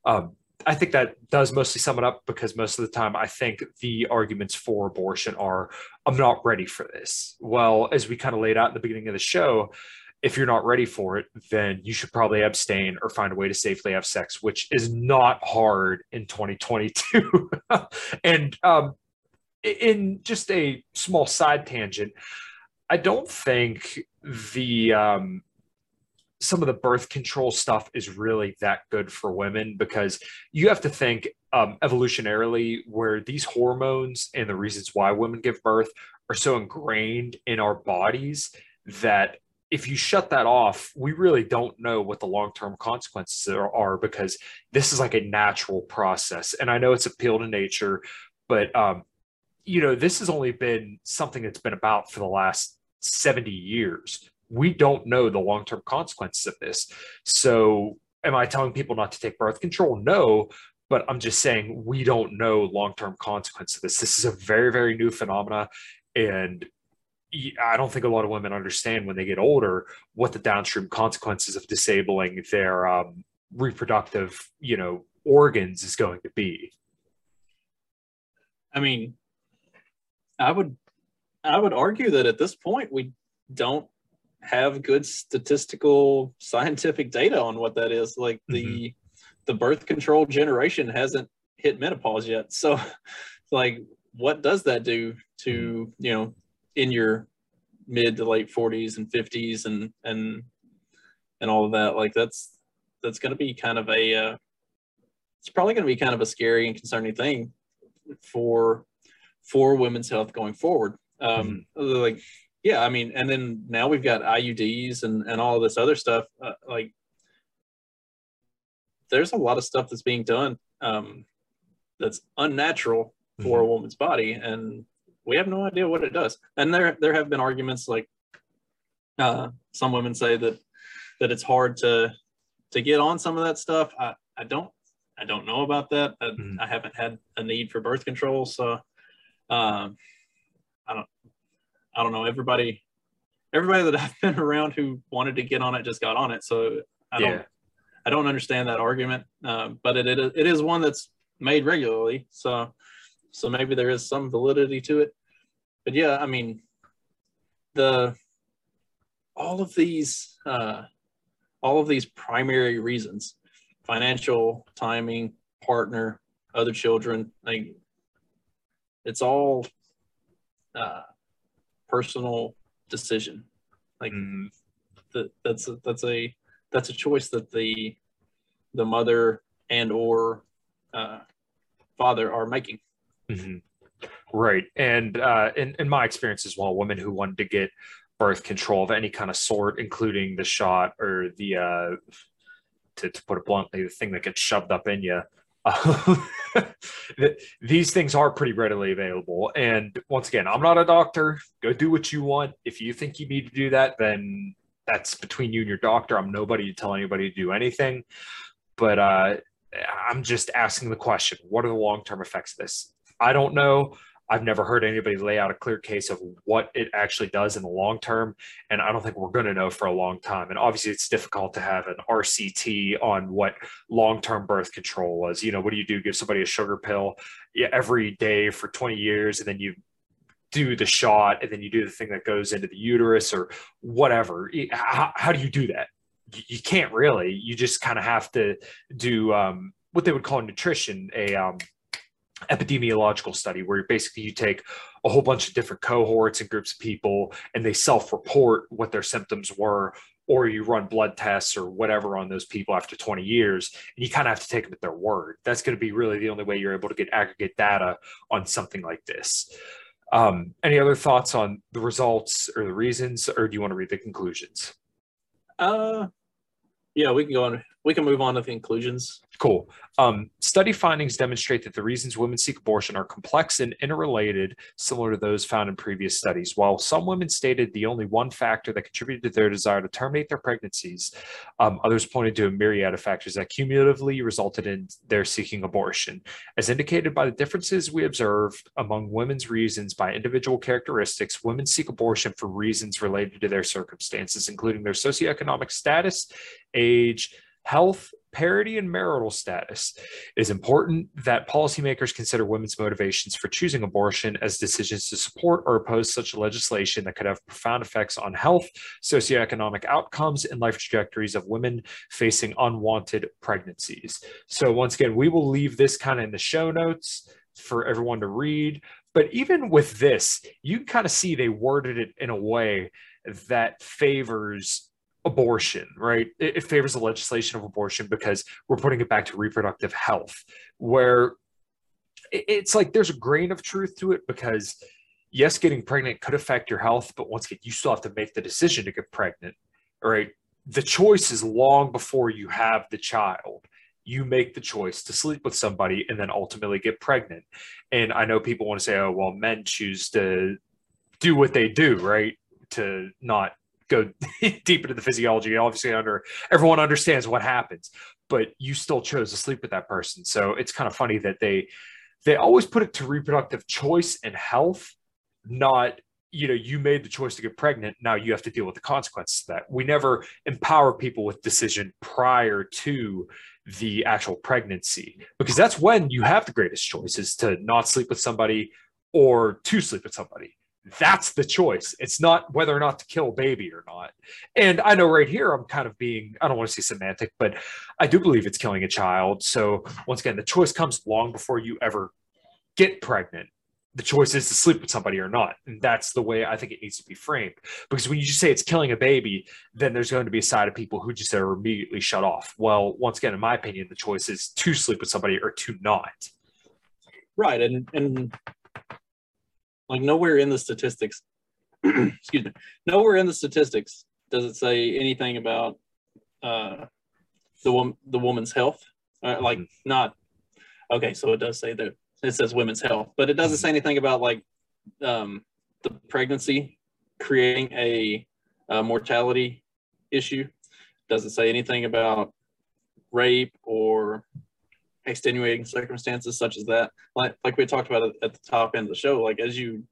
Um, I think that does mostly sum it up because most of the time I think the arguments for abortion are I'm not ready for this. Well, as we kind of laid out in the beginning of the show, if you're not ready for it, then you should probably abstain or find a way to safely have sex, which is not hard in 2022. and um, in just a small side tangent, I don't think the um, some of the birth control stuff is really that good for women because you have to think um, evolutionarily where these hormones and the reasons why women give birth are so ingrained in our bodies that if you shut that off, we really don't know what the long term consequences are, because this is like a natural process. And I know it's appeal to nature, but um, you know, this has only been something that's been about for the last 70 years. We don't know the long term consequences of this. So, am I telling people not to take birth control? No, but I'm just saying we don't know long term consequences of this. This is a very, very new phenomena. And I don't think a lot of women understand when they get older what the downstream consequences of disabling their um, reproductive, you know, organs is going to be. I mean, I would I would argue that at this point we don't have good statistical scientific data on what that is. Like the mm-hmm. the birth control generation hasn't hit menopause yet. So like what does that do to, mm-hmm. you know, in your mid to late 40s and 50s and and and all of that like that's that's going to be kind of a uh, it's probably going to be kind of a scary and concerning thing for for women's health going forward. Um, mm-hmm. Like, yeah, I mean, and then now we've got IUDs and and all this other stuff. Uh, like, there's a lot of stuff that's being done um, that's unnatural for mm-hmm. a woman's body, and we have no idea what it does. And there there have been arguments like uh, some women say that that it's hard to to get on some of that stuff. I, I don't I don't know about that. I, mm-hmm. I haven't had a need for birth control, so um, I don't, I don't know. Everybody, everybody that I've been around who wanted to get on it just got on it. So I don't, I don't understand that argument. Uh, but it, it it is one that's made regularly. So so maybe there is some validity to it. But yeah, I mean, the all of these uh, all of these primary reasons financial timing partner other children. Like it's all uh, personal decision. Like Mm, that that's a, that's a that's a choice that the the mother and or uh, father are making. mhm. Right. And uh, in, in my experience as well, women who wanted to get birth control of any kind of sort, including the shot or the, uh, to, to put it bluntly, the thing that gets shoved up in you. these things are pretty readily available. And once again, I'm not a doctor. Go do what you want. If you think you need to do that, then that's between you and your doctor. I'm nobody to tell anybody to do anything. But uh, I'm just asking the question what are the long term effects of this? I don't know. I've never heard anybody lay out a clear case of what it actually does in the long term. And I don't think we're going to know for a long time. And obviously, it's difficult to have an RCT on what long term birth control was. You know, what do you do? Give somebody a sugar pill every day for 20 years, and then you do the shot, and then you do the thing that goes into the uterus or whatever. How, how do you do that? You, can't really. You just kind of have to do um, what they would call nutrition, a um, epidemiological study where basically you take a whole bunch of different cohorts and groups of people and they self-report what their symptoms were or you run blood tests or whatever on those people after 20 years and you kind of have to take them at their word that's going to be really the only way you're able to get aggregate data on something like this um, any other thoughts on the results or the reasons or do you want to read the conclusions Uh, yeah, we can go on. We can move on to the conclusions. Cool. Um, study findings demonstrate that the reasons women seek abortion are complex and interrelated, similar to those found in previous studies. While some women stated the only one factor that contributed to their desire to terminate their pregnancies, um, others pointed to a myriad of factors that cumulatively resulted in their seeking abortion. As indicated by the differences we observed among women's reasons by individual characteristics, women seek abortion for reasons related to their circumstances, including their socioeconomic status, age, health, parity, and marital status. It is important that policymakers consider women's motivations for choosing abortion as decisions to support or oppose such legislation that could have profound effects on health, socioeconomic outcomes, and life trajectories of women facing unwanted pregnancies. So, once again, we will leave this kind of in the show notes for everyone to read. But even with this, you can kind of see they worded it in a way that favors abortion, right? It, it, favors the legislation of abortion because we're putting it back to reproductive health, where it, it's like there's a grain of truth to it because yes, getting pregnant could affect your health, but once again, you still have to make the decision to get pregnant, right? The choice is long before you have the child. You make the choice to sleep with somebody and then ultimately get pregnant. And I know people want to say, oh, well, men choose to do what they do, right? To not go deep into the physiology. Obviously, under everyone understands what happens, but you still chose to sleep with that person. So it's kind of funny that they they always put it to reproductive choice and health, not you know you made the choice to get pregnant. Now you have to deal with the consequences of that. We never empower people with decision prior to the actual pregnancy because that's when you have the greatest choices to not sleep with somebody or to sleep with somebody that's the choice. It's not whether or not to kill a baby or not. And I know right here, I'm kind of being, I don't want to say semantic, but I do believe it's killing a child. So once again, the choice comes long before you ever get pregnant. The choice is to sleep with somebody or not. And that's the way I think it needs to be framed. Because when you just say it's killing a baby, then there's going to be a side of people who just are immediately shut off. Well, once again, in my opinion, the choice is to sleep with somebody or to not. Right. And, and like nowhere in the statistics, excuse me, nowhere in the statistics does it say anything about uh, the woman the woman's health. Uh, like mm-hmm. not okay, so it does say that it says women's health, but it doesn't mm-hmm. say anything about like um, the pregnancy creating a, a mortality issue. Doesn't say anything about rape or extenuating circumstances such as that. Like like we talked about at the top end of the show like as you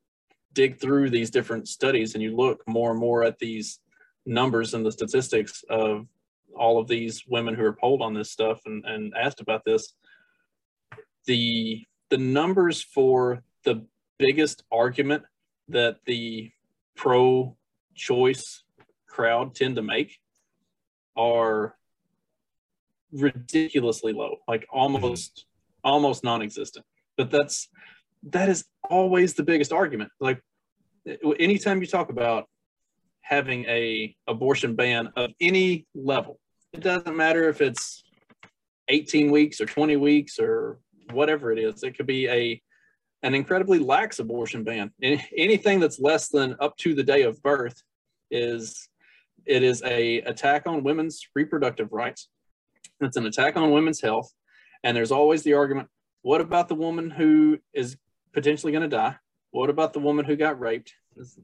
dig through these different studies and you look more and more at these numbers and the statistics of all of these women who are polled on this stuff and, and asked about this the the numbers for the biggest argument that the pro choice crowd tend to make are ridiculously low, like almost almost non-existent. But that's that is always the biggest argument. Like anytime you talk about having a abortion ban of any level, it doesn't matter if it's 18 weeks or 20 weeks or whatever it is. It could be a an incredibly lax abortion ban. Anything that's less than up to the day of birth is it is a attack on women's reproductive rights. It's an attack on women's health. And there's always the argument, what about the woman who is potentially going to die? What about the woman who got raped?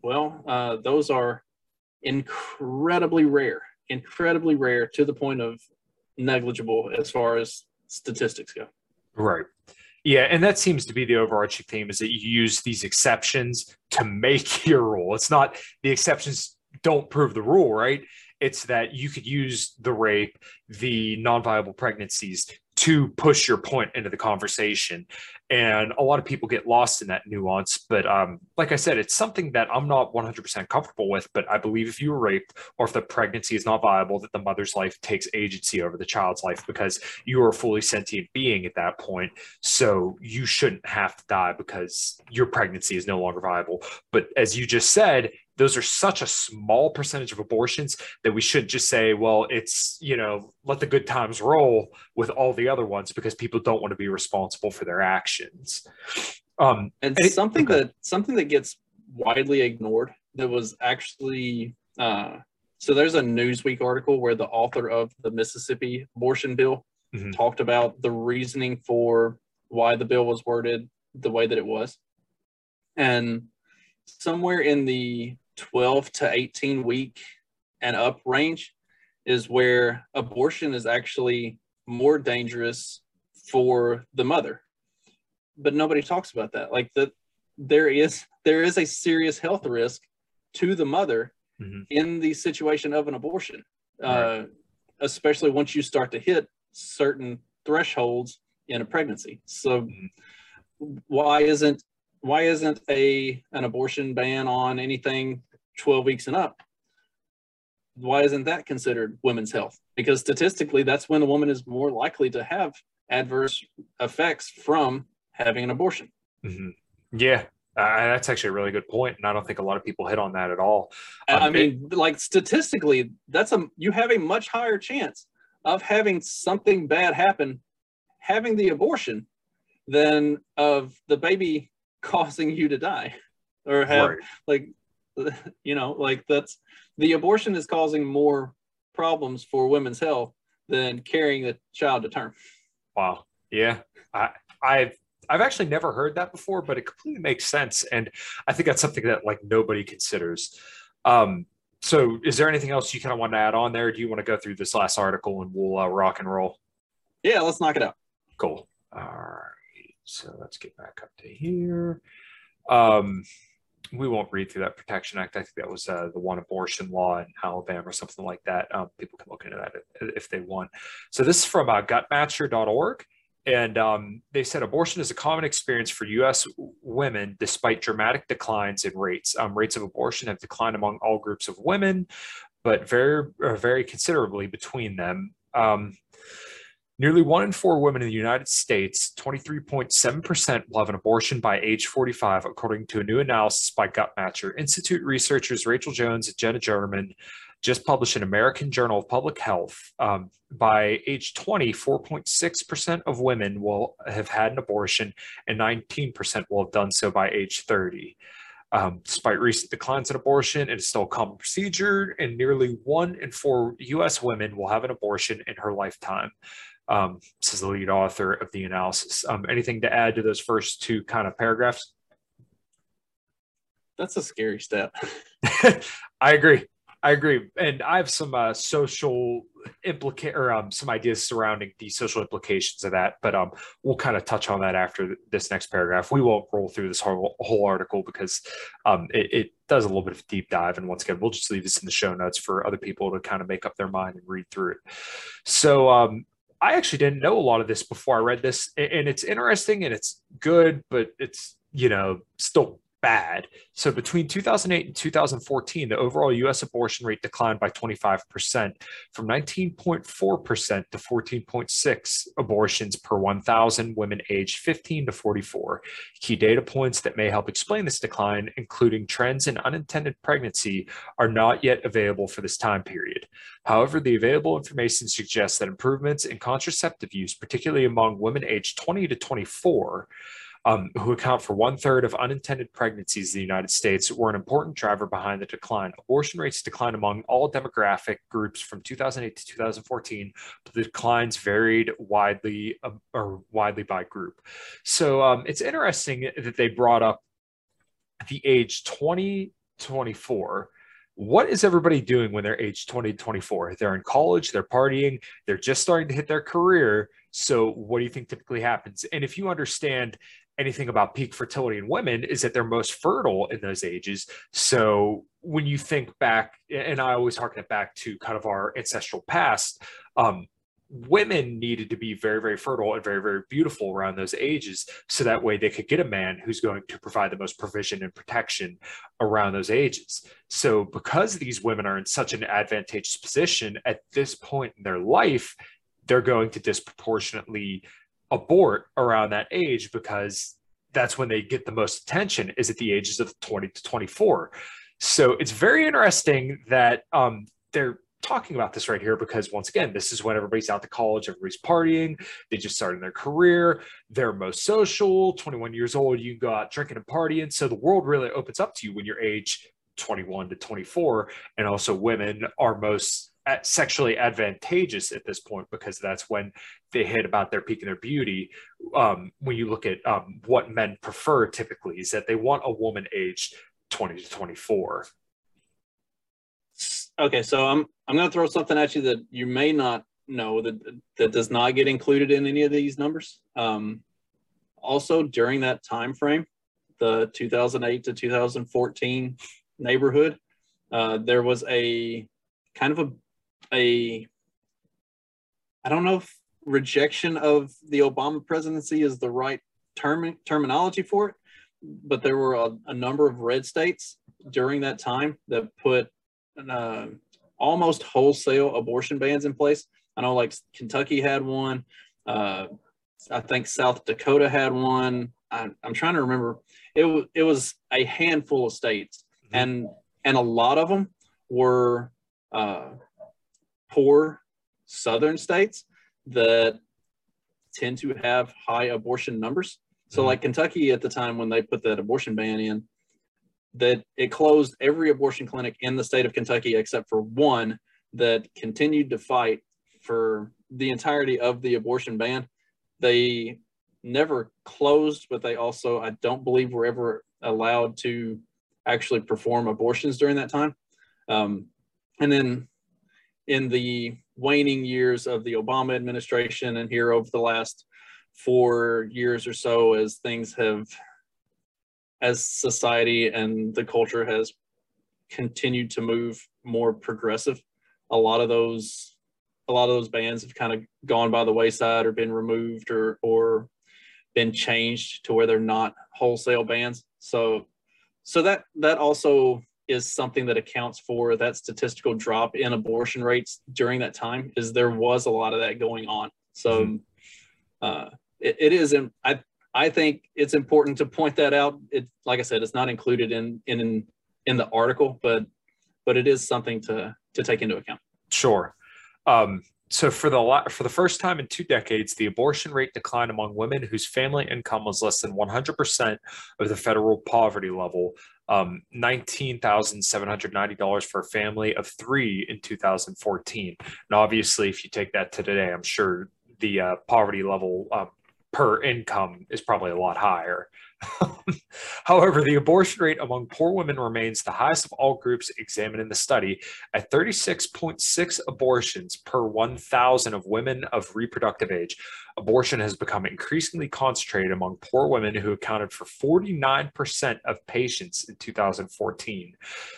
Well, uh, those are incredibly rare, incredibly rare to the point of negligible as far as statistics go. Right. Yeah, and that seems to be the overarching theme is that you use these exceptions to make your rule. It's not the exceptions don't prove the rule, right? It's that you could use the rape, the non-viable pregnancies to push your point into the conversation. And a lot of people get lost in that nuance. But um, like I said, it's something that I'm not 100% comfortable with. But I believe if you were raped or if the pregnancy is not viable, that the mother's life takes agency over the child's life because you are a fully sentient being at that point. So you shouldn't have to die because your pregnancy is no longer viable. But as you just said, those are such a small percentage of abortions that we should just say, well, it's, you know, let the good times roll with all the other ones because people don't want to be responsible for their actions. Um, and, and something it, okay. that something that gets widely ignored that was actually uh, so there's a Newsweek article where the author of the Mississippi abortion bill mm-hmm. talked about the reasoning for why the bill was worded the way that it was. And somewhere in the 12 to 18 week and up range is where abortion is actually more dangerous for the mother but nobody talks about that like that there is there is a serious health risk to the mother mm-hmm. in the situation of an abortion right. uh, especially once you start to hit certain thresholds in a pregnancy so mm-hmm. why isn't why isn't a an abortion ban on anything 12 weeks and up why isn't that considered women's health because statistically that's when a woman is more likely to have adverse effects from having an abortion mm-hmm. yeah uh, that's actually a really good point and i don't think a lot of people hit on that at all um, i mean it, like statistically that's a you have a much higher chance of having something bad happen having the abortion than of the baby causing you to die or have right. like you know, like that's the abortion is causing more problems for women's health than carrying a child to term. Wow. Yeah. I, I've, I've actually never heard that before, but it completely makes sense. And I think that's something that like nobody considers. Um, so is there anything else you kind of want to add on there? Do you want to go through this last article and we'll uh, rock and roll? Yeah, let's knock it out. Cool. All right. So let's get back up to here. Um, we won't read through that Protection Act. I think that was uh, the one abortion law in Alabama or something like that. Um, people can look into that if, they want. So this is from uh, guttmacher.org. And um, they said abortion is a common experience for U.S. women despite dramatic declines in rates. Um, rates of abortion have declined among all groups of women, but very, very considerably between them. Um, Nearly one in four women in the United States, 23.7%, will have an abortion by age 45, according to a new analysis by Guttmacher. Institute researchers Rachel Jones and Jenna Jerman just published in American Journal of Public Health. Um, by age 20, 4.6% of women will have had an abortion, and 19% will have done so by age 30. Um, despite recent declines in abortion, it is still a common procedure, and nearly one in four U.S. women will have an abortion in her lifetime um, says the lead author of the analysis. Um, anything to add to those first two kind of paragraphs? That's a scary step. I agree. I agree, and I have some uh, social implicate or um, some ideas surrounding the social implications of that, but um, we'll kind of touch on that after this next paragraph. We won't roll through this whole, whole article because um, it, it, does a little bit of a deep dive, and once again, we'll just leave this in the show notes for other people to kind of make up their mind and read through it. So, um, I actually didn't know a lot of this before I read this, and it's interesting and it's good, but it's you know still bad. So between 2008 and 2014, the overall US abortion rate declined by 25% from 19.4% to 14.6 abortions per 1,000 women aged 15 to 44. Key data points that may help explain this decline, including trends in unintended pregnancy, are not yet available for this time period. However, the available information suggests that improvements in contraceptive use, particularly among women aged 20 to 24, um, who account for one third of unintended pregnancies in the United States, were an important driver behind the decline. Abortion rates declined among all demographic groups from 2008 to 2014, but the declines varied widely um, or widely by group. So um, it's interesting that they brought up the age 20 24 what is everybody doing when they're age 20 24 they're in college they're partying they're just starting to hit their career so what do you think typically happens and if you understand anything about peak fertility in women is that they're most fertile in those ages. So when you think back, and I always harken it back to kind of our ancestral past, um, women needed to be very, very fertile and very, very beautiful around those ages. So that way they could get a man who's going to provide the most provision and protection around those ages. So because these women are in such an advantageous position at this point in their life, they're going to disproportionately abort around that age because that's when they get the most attention is at the ages of 20 to 24 so it's very interesting that um, they're talking about this right here because once again this is when everybody's out to college everybody's partying they just started their career they're most social 21 years old you go out drinking and partying. So the world really opens up to you when you're age 21 to 24 and also women are most sexually advantageous at this point because that's when they hit about their peak in their beauty. Um, when you look at um, what men prefer typically, is that they want a woman aged 20 to 24. Okay, so I'm I'm going to throw something at you that you may not know that that does not get included in any of these numbers. Um, also, during that time frame, the 2008 to 2014 neighborhood, uh, there was a kind of a a I don't know if rejection of the Obama presidency is the right term terminology for it, but there were a, a number of red states during that time that put uh, almost wholesale abortion bans in place. I know, like Kentucky had one. Uh, I think South Dakota had one. I, am trying to remember. It was it was a handful of states, mm-hmm. and and a lot of them were uh, poor southern states that tend to have high abortion numbers. So, mm-hmm. like Kentucky at the time when they put that abortion ban in, that it closed every abortion clinic in the state of Kentucky except for one that continued to fight for the entirety of the abortion ban. They never closed, but they also, I don't believe, were ever allowed to actually perform abortions during that time. Um, and then in the waning years of the Obama administration and here over the last four years or so as things have as society and the culture has continued to move more progressive a lot of those a lot of those bans have kind of gone by the wayside or been removed or or been changed to where they're not wholesale bans. So so that that also is something that accounts for that statistical drop in abortion rates during that time is there was a lot of that going on so mm-hmm. uh, it, it is i i think it's important to point that out it like i said it's not included in in in the article but but it is something to to take into account sure um, so for the for the first time in two decades, the abortion rate declined among women whose family income was less than 100% of the federal poverty level. Um, $19,790 for a family of three in 2014. And obviously, if you take that to today, I'm sure the uh, poverty level um, per income is probably a lot higher. However, the abortion rate among poor women remains the highest of all groups examined in the study at 36.6 abortions per 1,000 of women of reproductive age. Abortion has become increasingly concentrated among poor women who accounted for 49% of patients in 2014.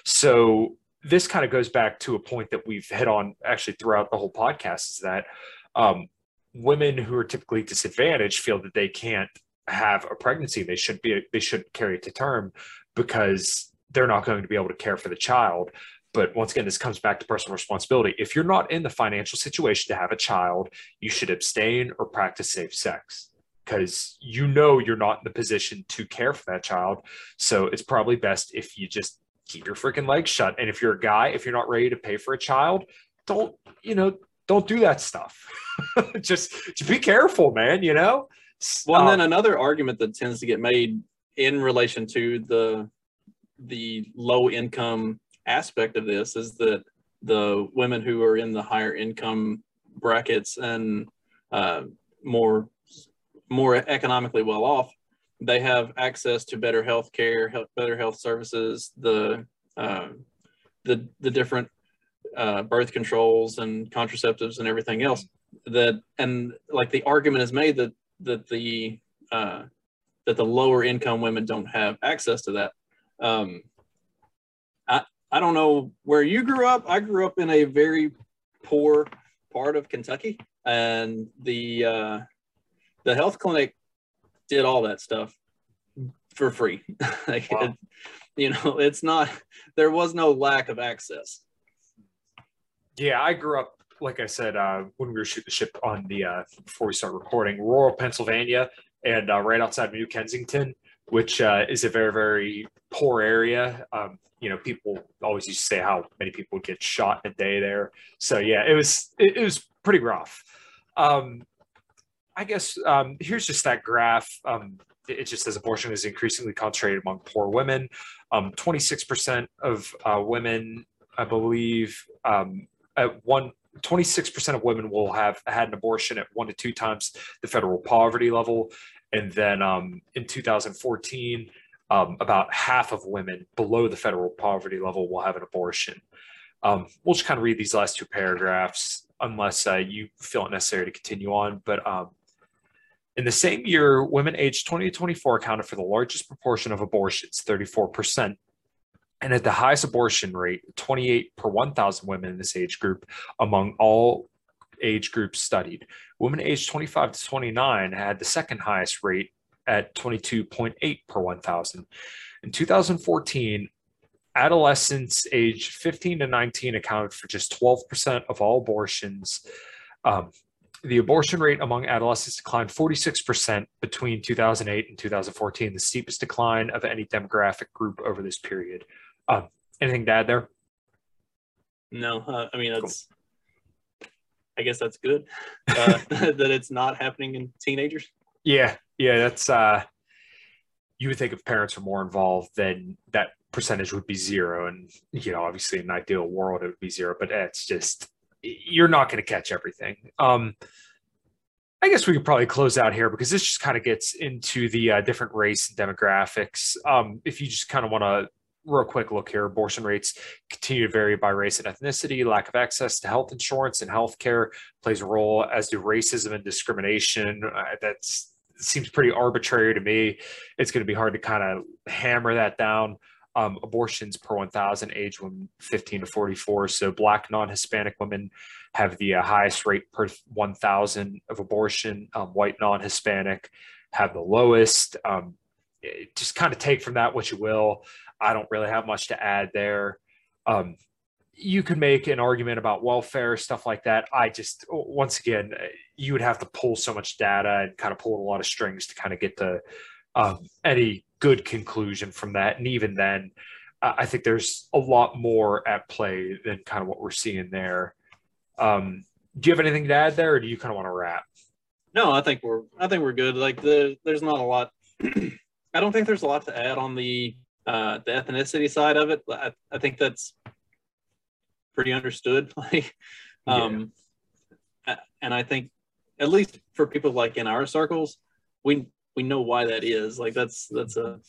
So, this kind of goes back to a point that we've hit on actually throughout the whole podcast is that um, women who are typically disadvantaged feel that they can't have a pregnancy they should be they should carry it to term because they're not going to be able to care for the child. But once again, this comes back to personal responsibility. If you're not in the financial situation to have a child, you should abstain or practice safe sex because you know you're not in the position to care for that child. So it's probably best if you just keep your freaking legs shut. And if you're a guy, if you're not ready to pay for a child, don't, you know, don't do that stuff. just, just be careful, man, you know? Well, and then um, another argument that tends to get made in relation to the the low income aspect of this is that the women who are in the higher income brackets and uh, more more economically well off, they have access to better health care, better health services, the uh, the the different uh, birth controls and contraceptives and everything else. That and like the argument is made that that the uh, that the lower income women don't have access to that. Um, I I don't know where you grew up. I grew up in a very poor part of Kentucky, and the uh, the health clinic did all that stuff for free. like wow. it, you know, it's not there was no lack of access. Yeah, I grew up like I said uh, when we were shooting the ship on the uh, before we start recording, rural Pennsylvania, and uh, right outside New Kensington, which uh, is a very very poor area. Um, you know, people always used to say how many people would get shot a day there. So yeah, it was it, it was pretty rough. Um, I guess um, here's just that graph. Um, it just says abortion is increasingly concentrated among poor women. Um, 26% of uh, women, I believe, um, at one 26% of women will have had an abortion at one to two times the federal poverty level. And then um, in 2014, um, about half of women below the federal poverty level will have an abortion. Um, we'll just kind of read these last two paragraphs unless uh, you feel it necessary to continue on. But um, in the same year, women aged 20 to 24 accounted for the largest proportion of abortions, 34%, and at the highest abortion rate, 28 per 1,000 women in this age group among all age groups studied. Women aged 25 to 29 had the second highest rate at 22.8 per 1,000. In 2014, adolescents aged 15 to 19 accounted for just 12% of all abortions. Um, the abortion rate among adolescents declined 46% between 2008 and 2014, the steepest decline of any demographic group over this period. Um, anything to add there? No, uh, I mean, that's, cool. I guess that's good uh, that it's not happening in teenagers. Yeah. Yeah. That's, uh, you would think if parents were more involved, then that percentage would be zero. And, you know, obviously in an ideal world, it would be zero, but it's just, you're not going to catch everything. Um, I guess we could probably close out here because this just kind of gets into the uh, different race and demographics. Um, if you just kind of want to real quick look here, abortion rates continue to vary by race and ethnicity. Lack of access to health insurance and health care plays a role, as do racism and discrimination. Uh, that's seems pretty arbitrary to me. It's going to be hard to kind of hammer that down um, abortions per 1,000 age women 15 to 44. So black non-Hispanic women have the uh, highest rate per 1,000 of abortion. Um, white non-Hispanic have the lowest. Um, just kind of take from that what you will. I don't really have much to add there. Um, you could make an argument about welfare stuff like that. I just once again, you would have to pull so much data and kind of pull a lot of strings to kind of get to um, any good conclusion from that. And even then, I think there's a lot more at play than kind of what we're seeing there. Um, do you have anything to add there, or do you kind of want to wrap? No, I think we're I think we're good. Like the there's not a lot. I don't think there's a lot to add on the uh, the ethnicity side of it. I, I think that's pretty understood. Like, um, yeah. and I think at least for people like in our circles, we we know why that is. Like that's that's a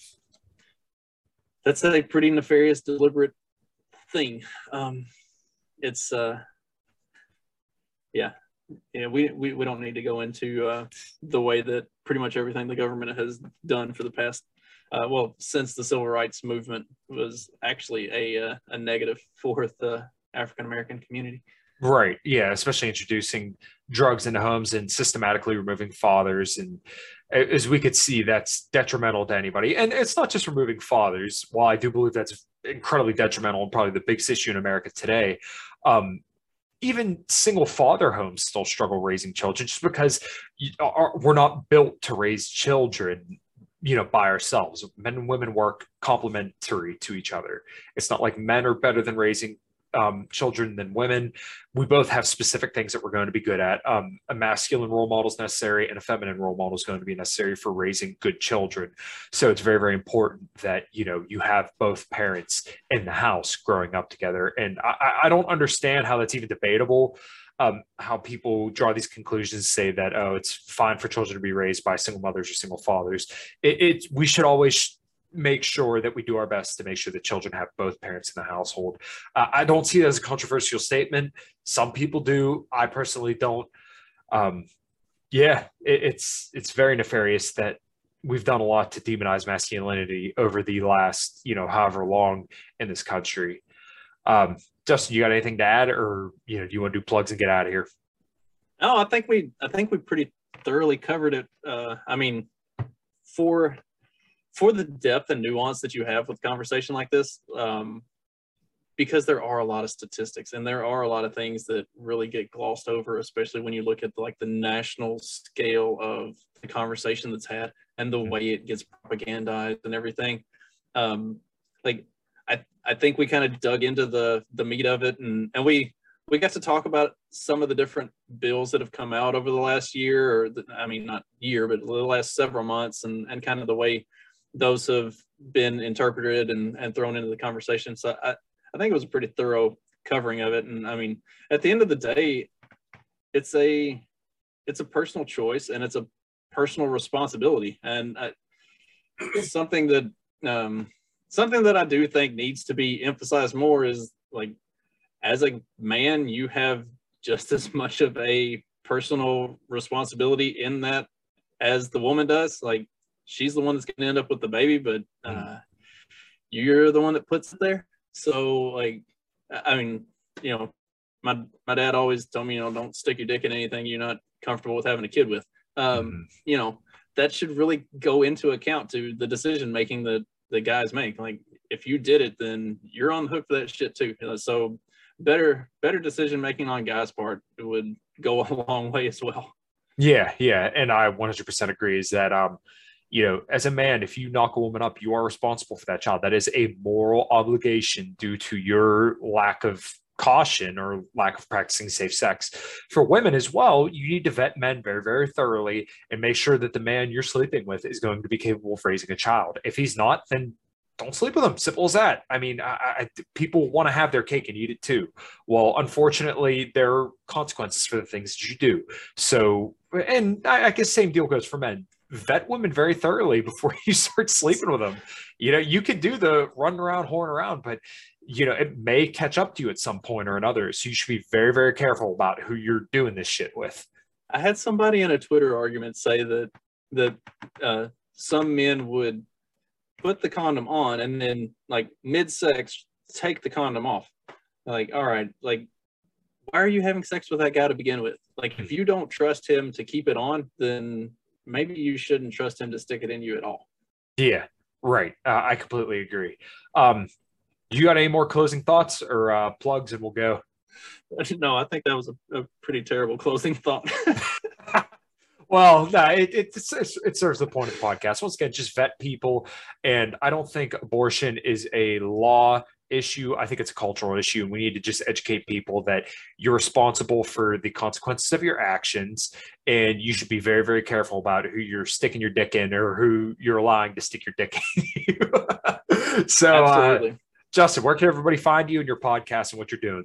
that's a pretty nefarious, deliberate thing. Um, it's uh, yeah, yeah. We, we we don't need to go into uh, the way that pretty much everything the government has done for the past. Uh, well, since the civil rights movement was actually a uh, a negative for the African American community. Right. Yeah. Especially introducing drugs into homes and systematically removing fathers. And as we could see, that's detrimental to anybody. And it's not just removing fathers. While I do believe that's incredibly detrimental and probably the biggest issue in America today, um, even single father homes still struggle raising children just because we're not built to raise children you know by ourselves men and women work complementary to each other it's not like men are better than raising um, children than women. We both have specific things that we're going to be good at. Um, a masculine role model is necessary, and a feminine role model is going to be necessary for raising good children. So it's very, very important that you know you have both parents in the house growing up together. And I, I don't understand how that's even debatable. Um, how people draw these conclusions say that oh it's fine for children to be raised by single mothers or single fathers it, it we should always make sure that we do our best to make sure that children have both parents in the household. Uh, I don't see it as a controversial statement. Some people do. I personally don't. Um, yeah, it, it's it's very nefarious that we've done a lot to demonize masculinity over the last you know however long in this country. Um, Justin, you got anything to add, or you know, do you want to do plugs and get out of here? No, I think we I think we pretty thoroughly covered it. Uh, I mean, for for the depth and nuance that you have with conversation like this, um, because there are a lot of statistics and there are a lot of things that really get glossed over, especially when you look at like the national scale of the conversation that's had and the mm-hmm. way it gets propagandized and everything. Um, like I, think we kind of dug into the the meat of it and and we we got to talk about some of the different bills that have come out over the last year or the, I mean not year but the last several months and and kind of the way those have been interpreted and, and thrown into the conversation. So I, I think it was a pretty thorough covering of it. And I mean, at the end of the day, it's a it's a personal choice and it's a personal responsibility. And I, something that um, something that I do think needs to be emphasized more is like as a man, you have just as much of a personal responsibility in that as the woman does. Like she's the one that's going to end up with the baby, but uh, you're the one that puts it there. So, like, I mean, you know, my my dad always told me, you know, don't stick your dick in anything you're not comfortable with having a kid with. Um, mm You know, that should really go into account to the decision making that the guys make. Like, if you did it, then you're on the hook for that shit too. So, better better decision making on guys' part would go a long way as well. Yeah, yeah, and I 100% agree. Is that um, you know, as a man, if you knock a woman up, you are responsible for that child. That is a moral obligation due to your lack of caution or lack of practicing safe sex. For women as well, you need to vet men very, very thoroughly and make sure that the man you're sleeping with is going to be capable of raising a child. If he's not, then don't sleep with him. Simple as that. I mean, I, I, people want to have their cake and eat it too. Well, unfortunately, there are consequences for the things that you do. So, and I, I guess same deal goes for men vet women very thoroughly before you start sleeping with them. You know, you could do the run around, horn around, but you know, it may catch up to you at some point or another. So you should be very, very careful about who you're doing this shit with. I had somebody in a Twitter argument say that that uh, some men would put the condom on and then like mid-sex take the condom off. Like, all right, like why are you having sex with that guy to begin with? Like, if you don't trust him to keep it on, then maybe you shouldn't trust him to stick it in you at all. Yeah, right. Uh, I completely agree. Um, you got any more closing thoughts or uh, plugs, and we'll go. No, I think that was a, a pretty terrible closing thought. well, no, it, it, it, serves the point of the podcast. Once again, just vet people. And I don't think abortion is a law issue. I think it's a cultural issue. And we need to just educate people that you're responsible for the consequences of your actions. And you should be very, very careful about who you're sticking your dick in or who you're allowing to stick your dick in. so, uh, Justin, where can everybody find you and your podcast and what you're doing?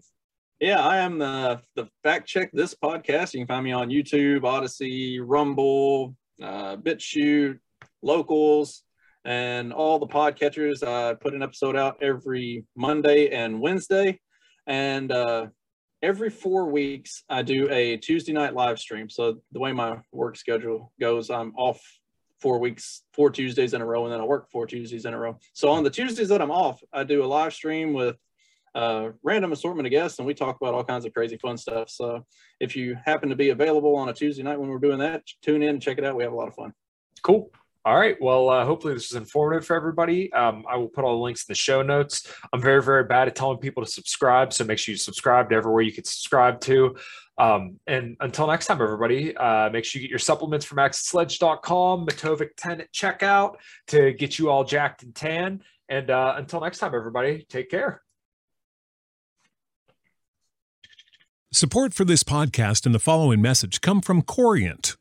Yeah, I am the, the fact check this podcast. You can find me on YouTube, Odysee, Rumble, uh, BitChute, Locals, and all the podcatchers. I put an episode out every Monday and Wednesday, and uh, every four weeks I do a Tuesday night live stream. So the way my work schedule goes, I'm off four weeks, four Tuesdays in a row, and then I work four Tuesdays in a row. So on the Tuesdays that I'm off, I do a live stream with uh, random assortment of guests, and we talk about all kinds of crazy fun stuff. So if you happen to be available on a Tuesday night when we're doing that, tune in and check it out. We have a lot of fun. Cool. All right. Well, uh, hopefully this is informative for everybody. Um, I will put all the links in the show notes. I'm very, very bad at telling people to subscribe, so make sure you subscribe to everywhere you can subscribe to. Um, and until next time, everybody, uh, make sure you get your supplements from AxisLedge.com, Matovic 10 at checkout to get you all jacked and tan. And uh, until next time, everybody, take care. Support for this podcast and the following message come from Corient.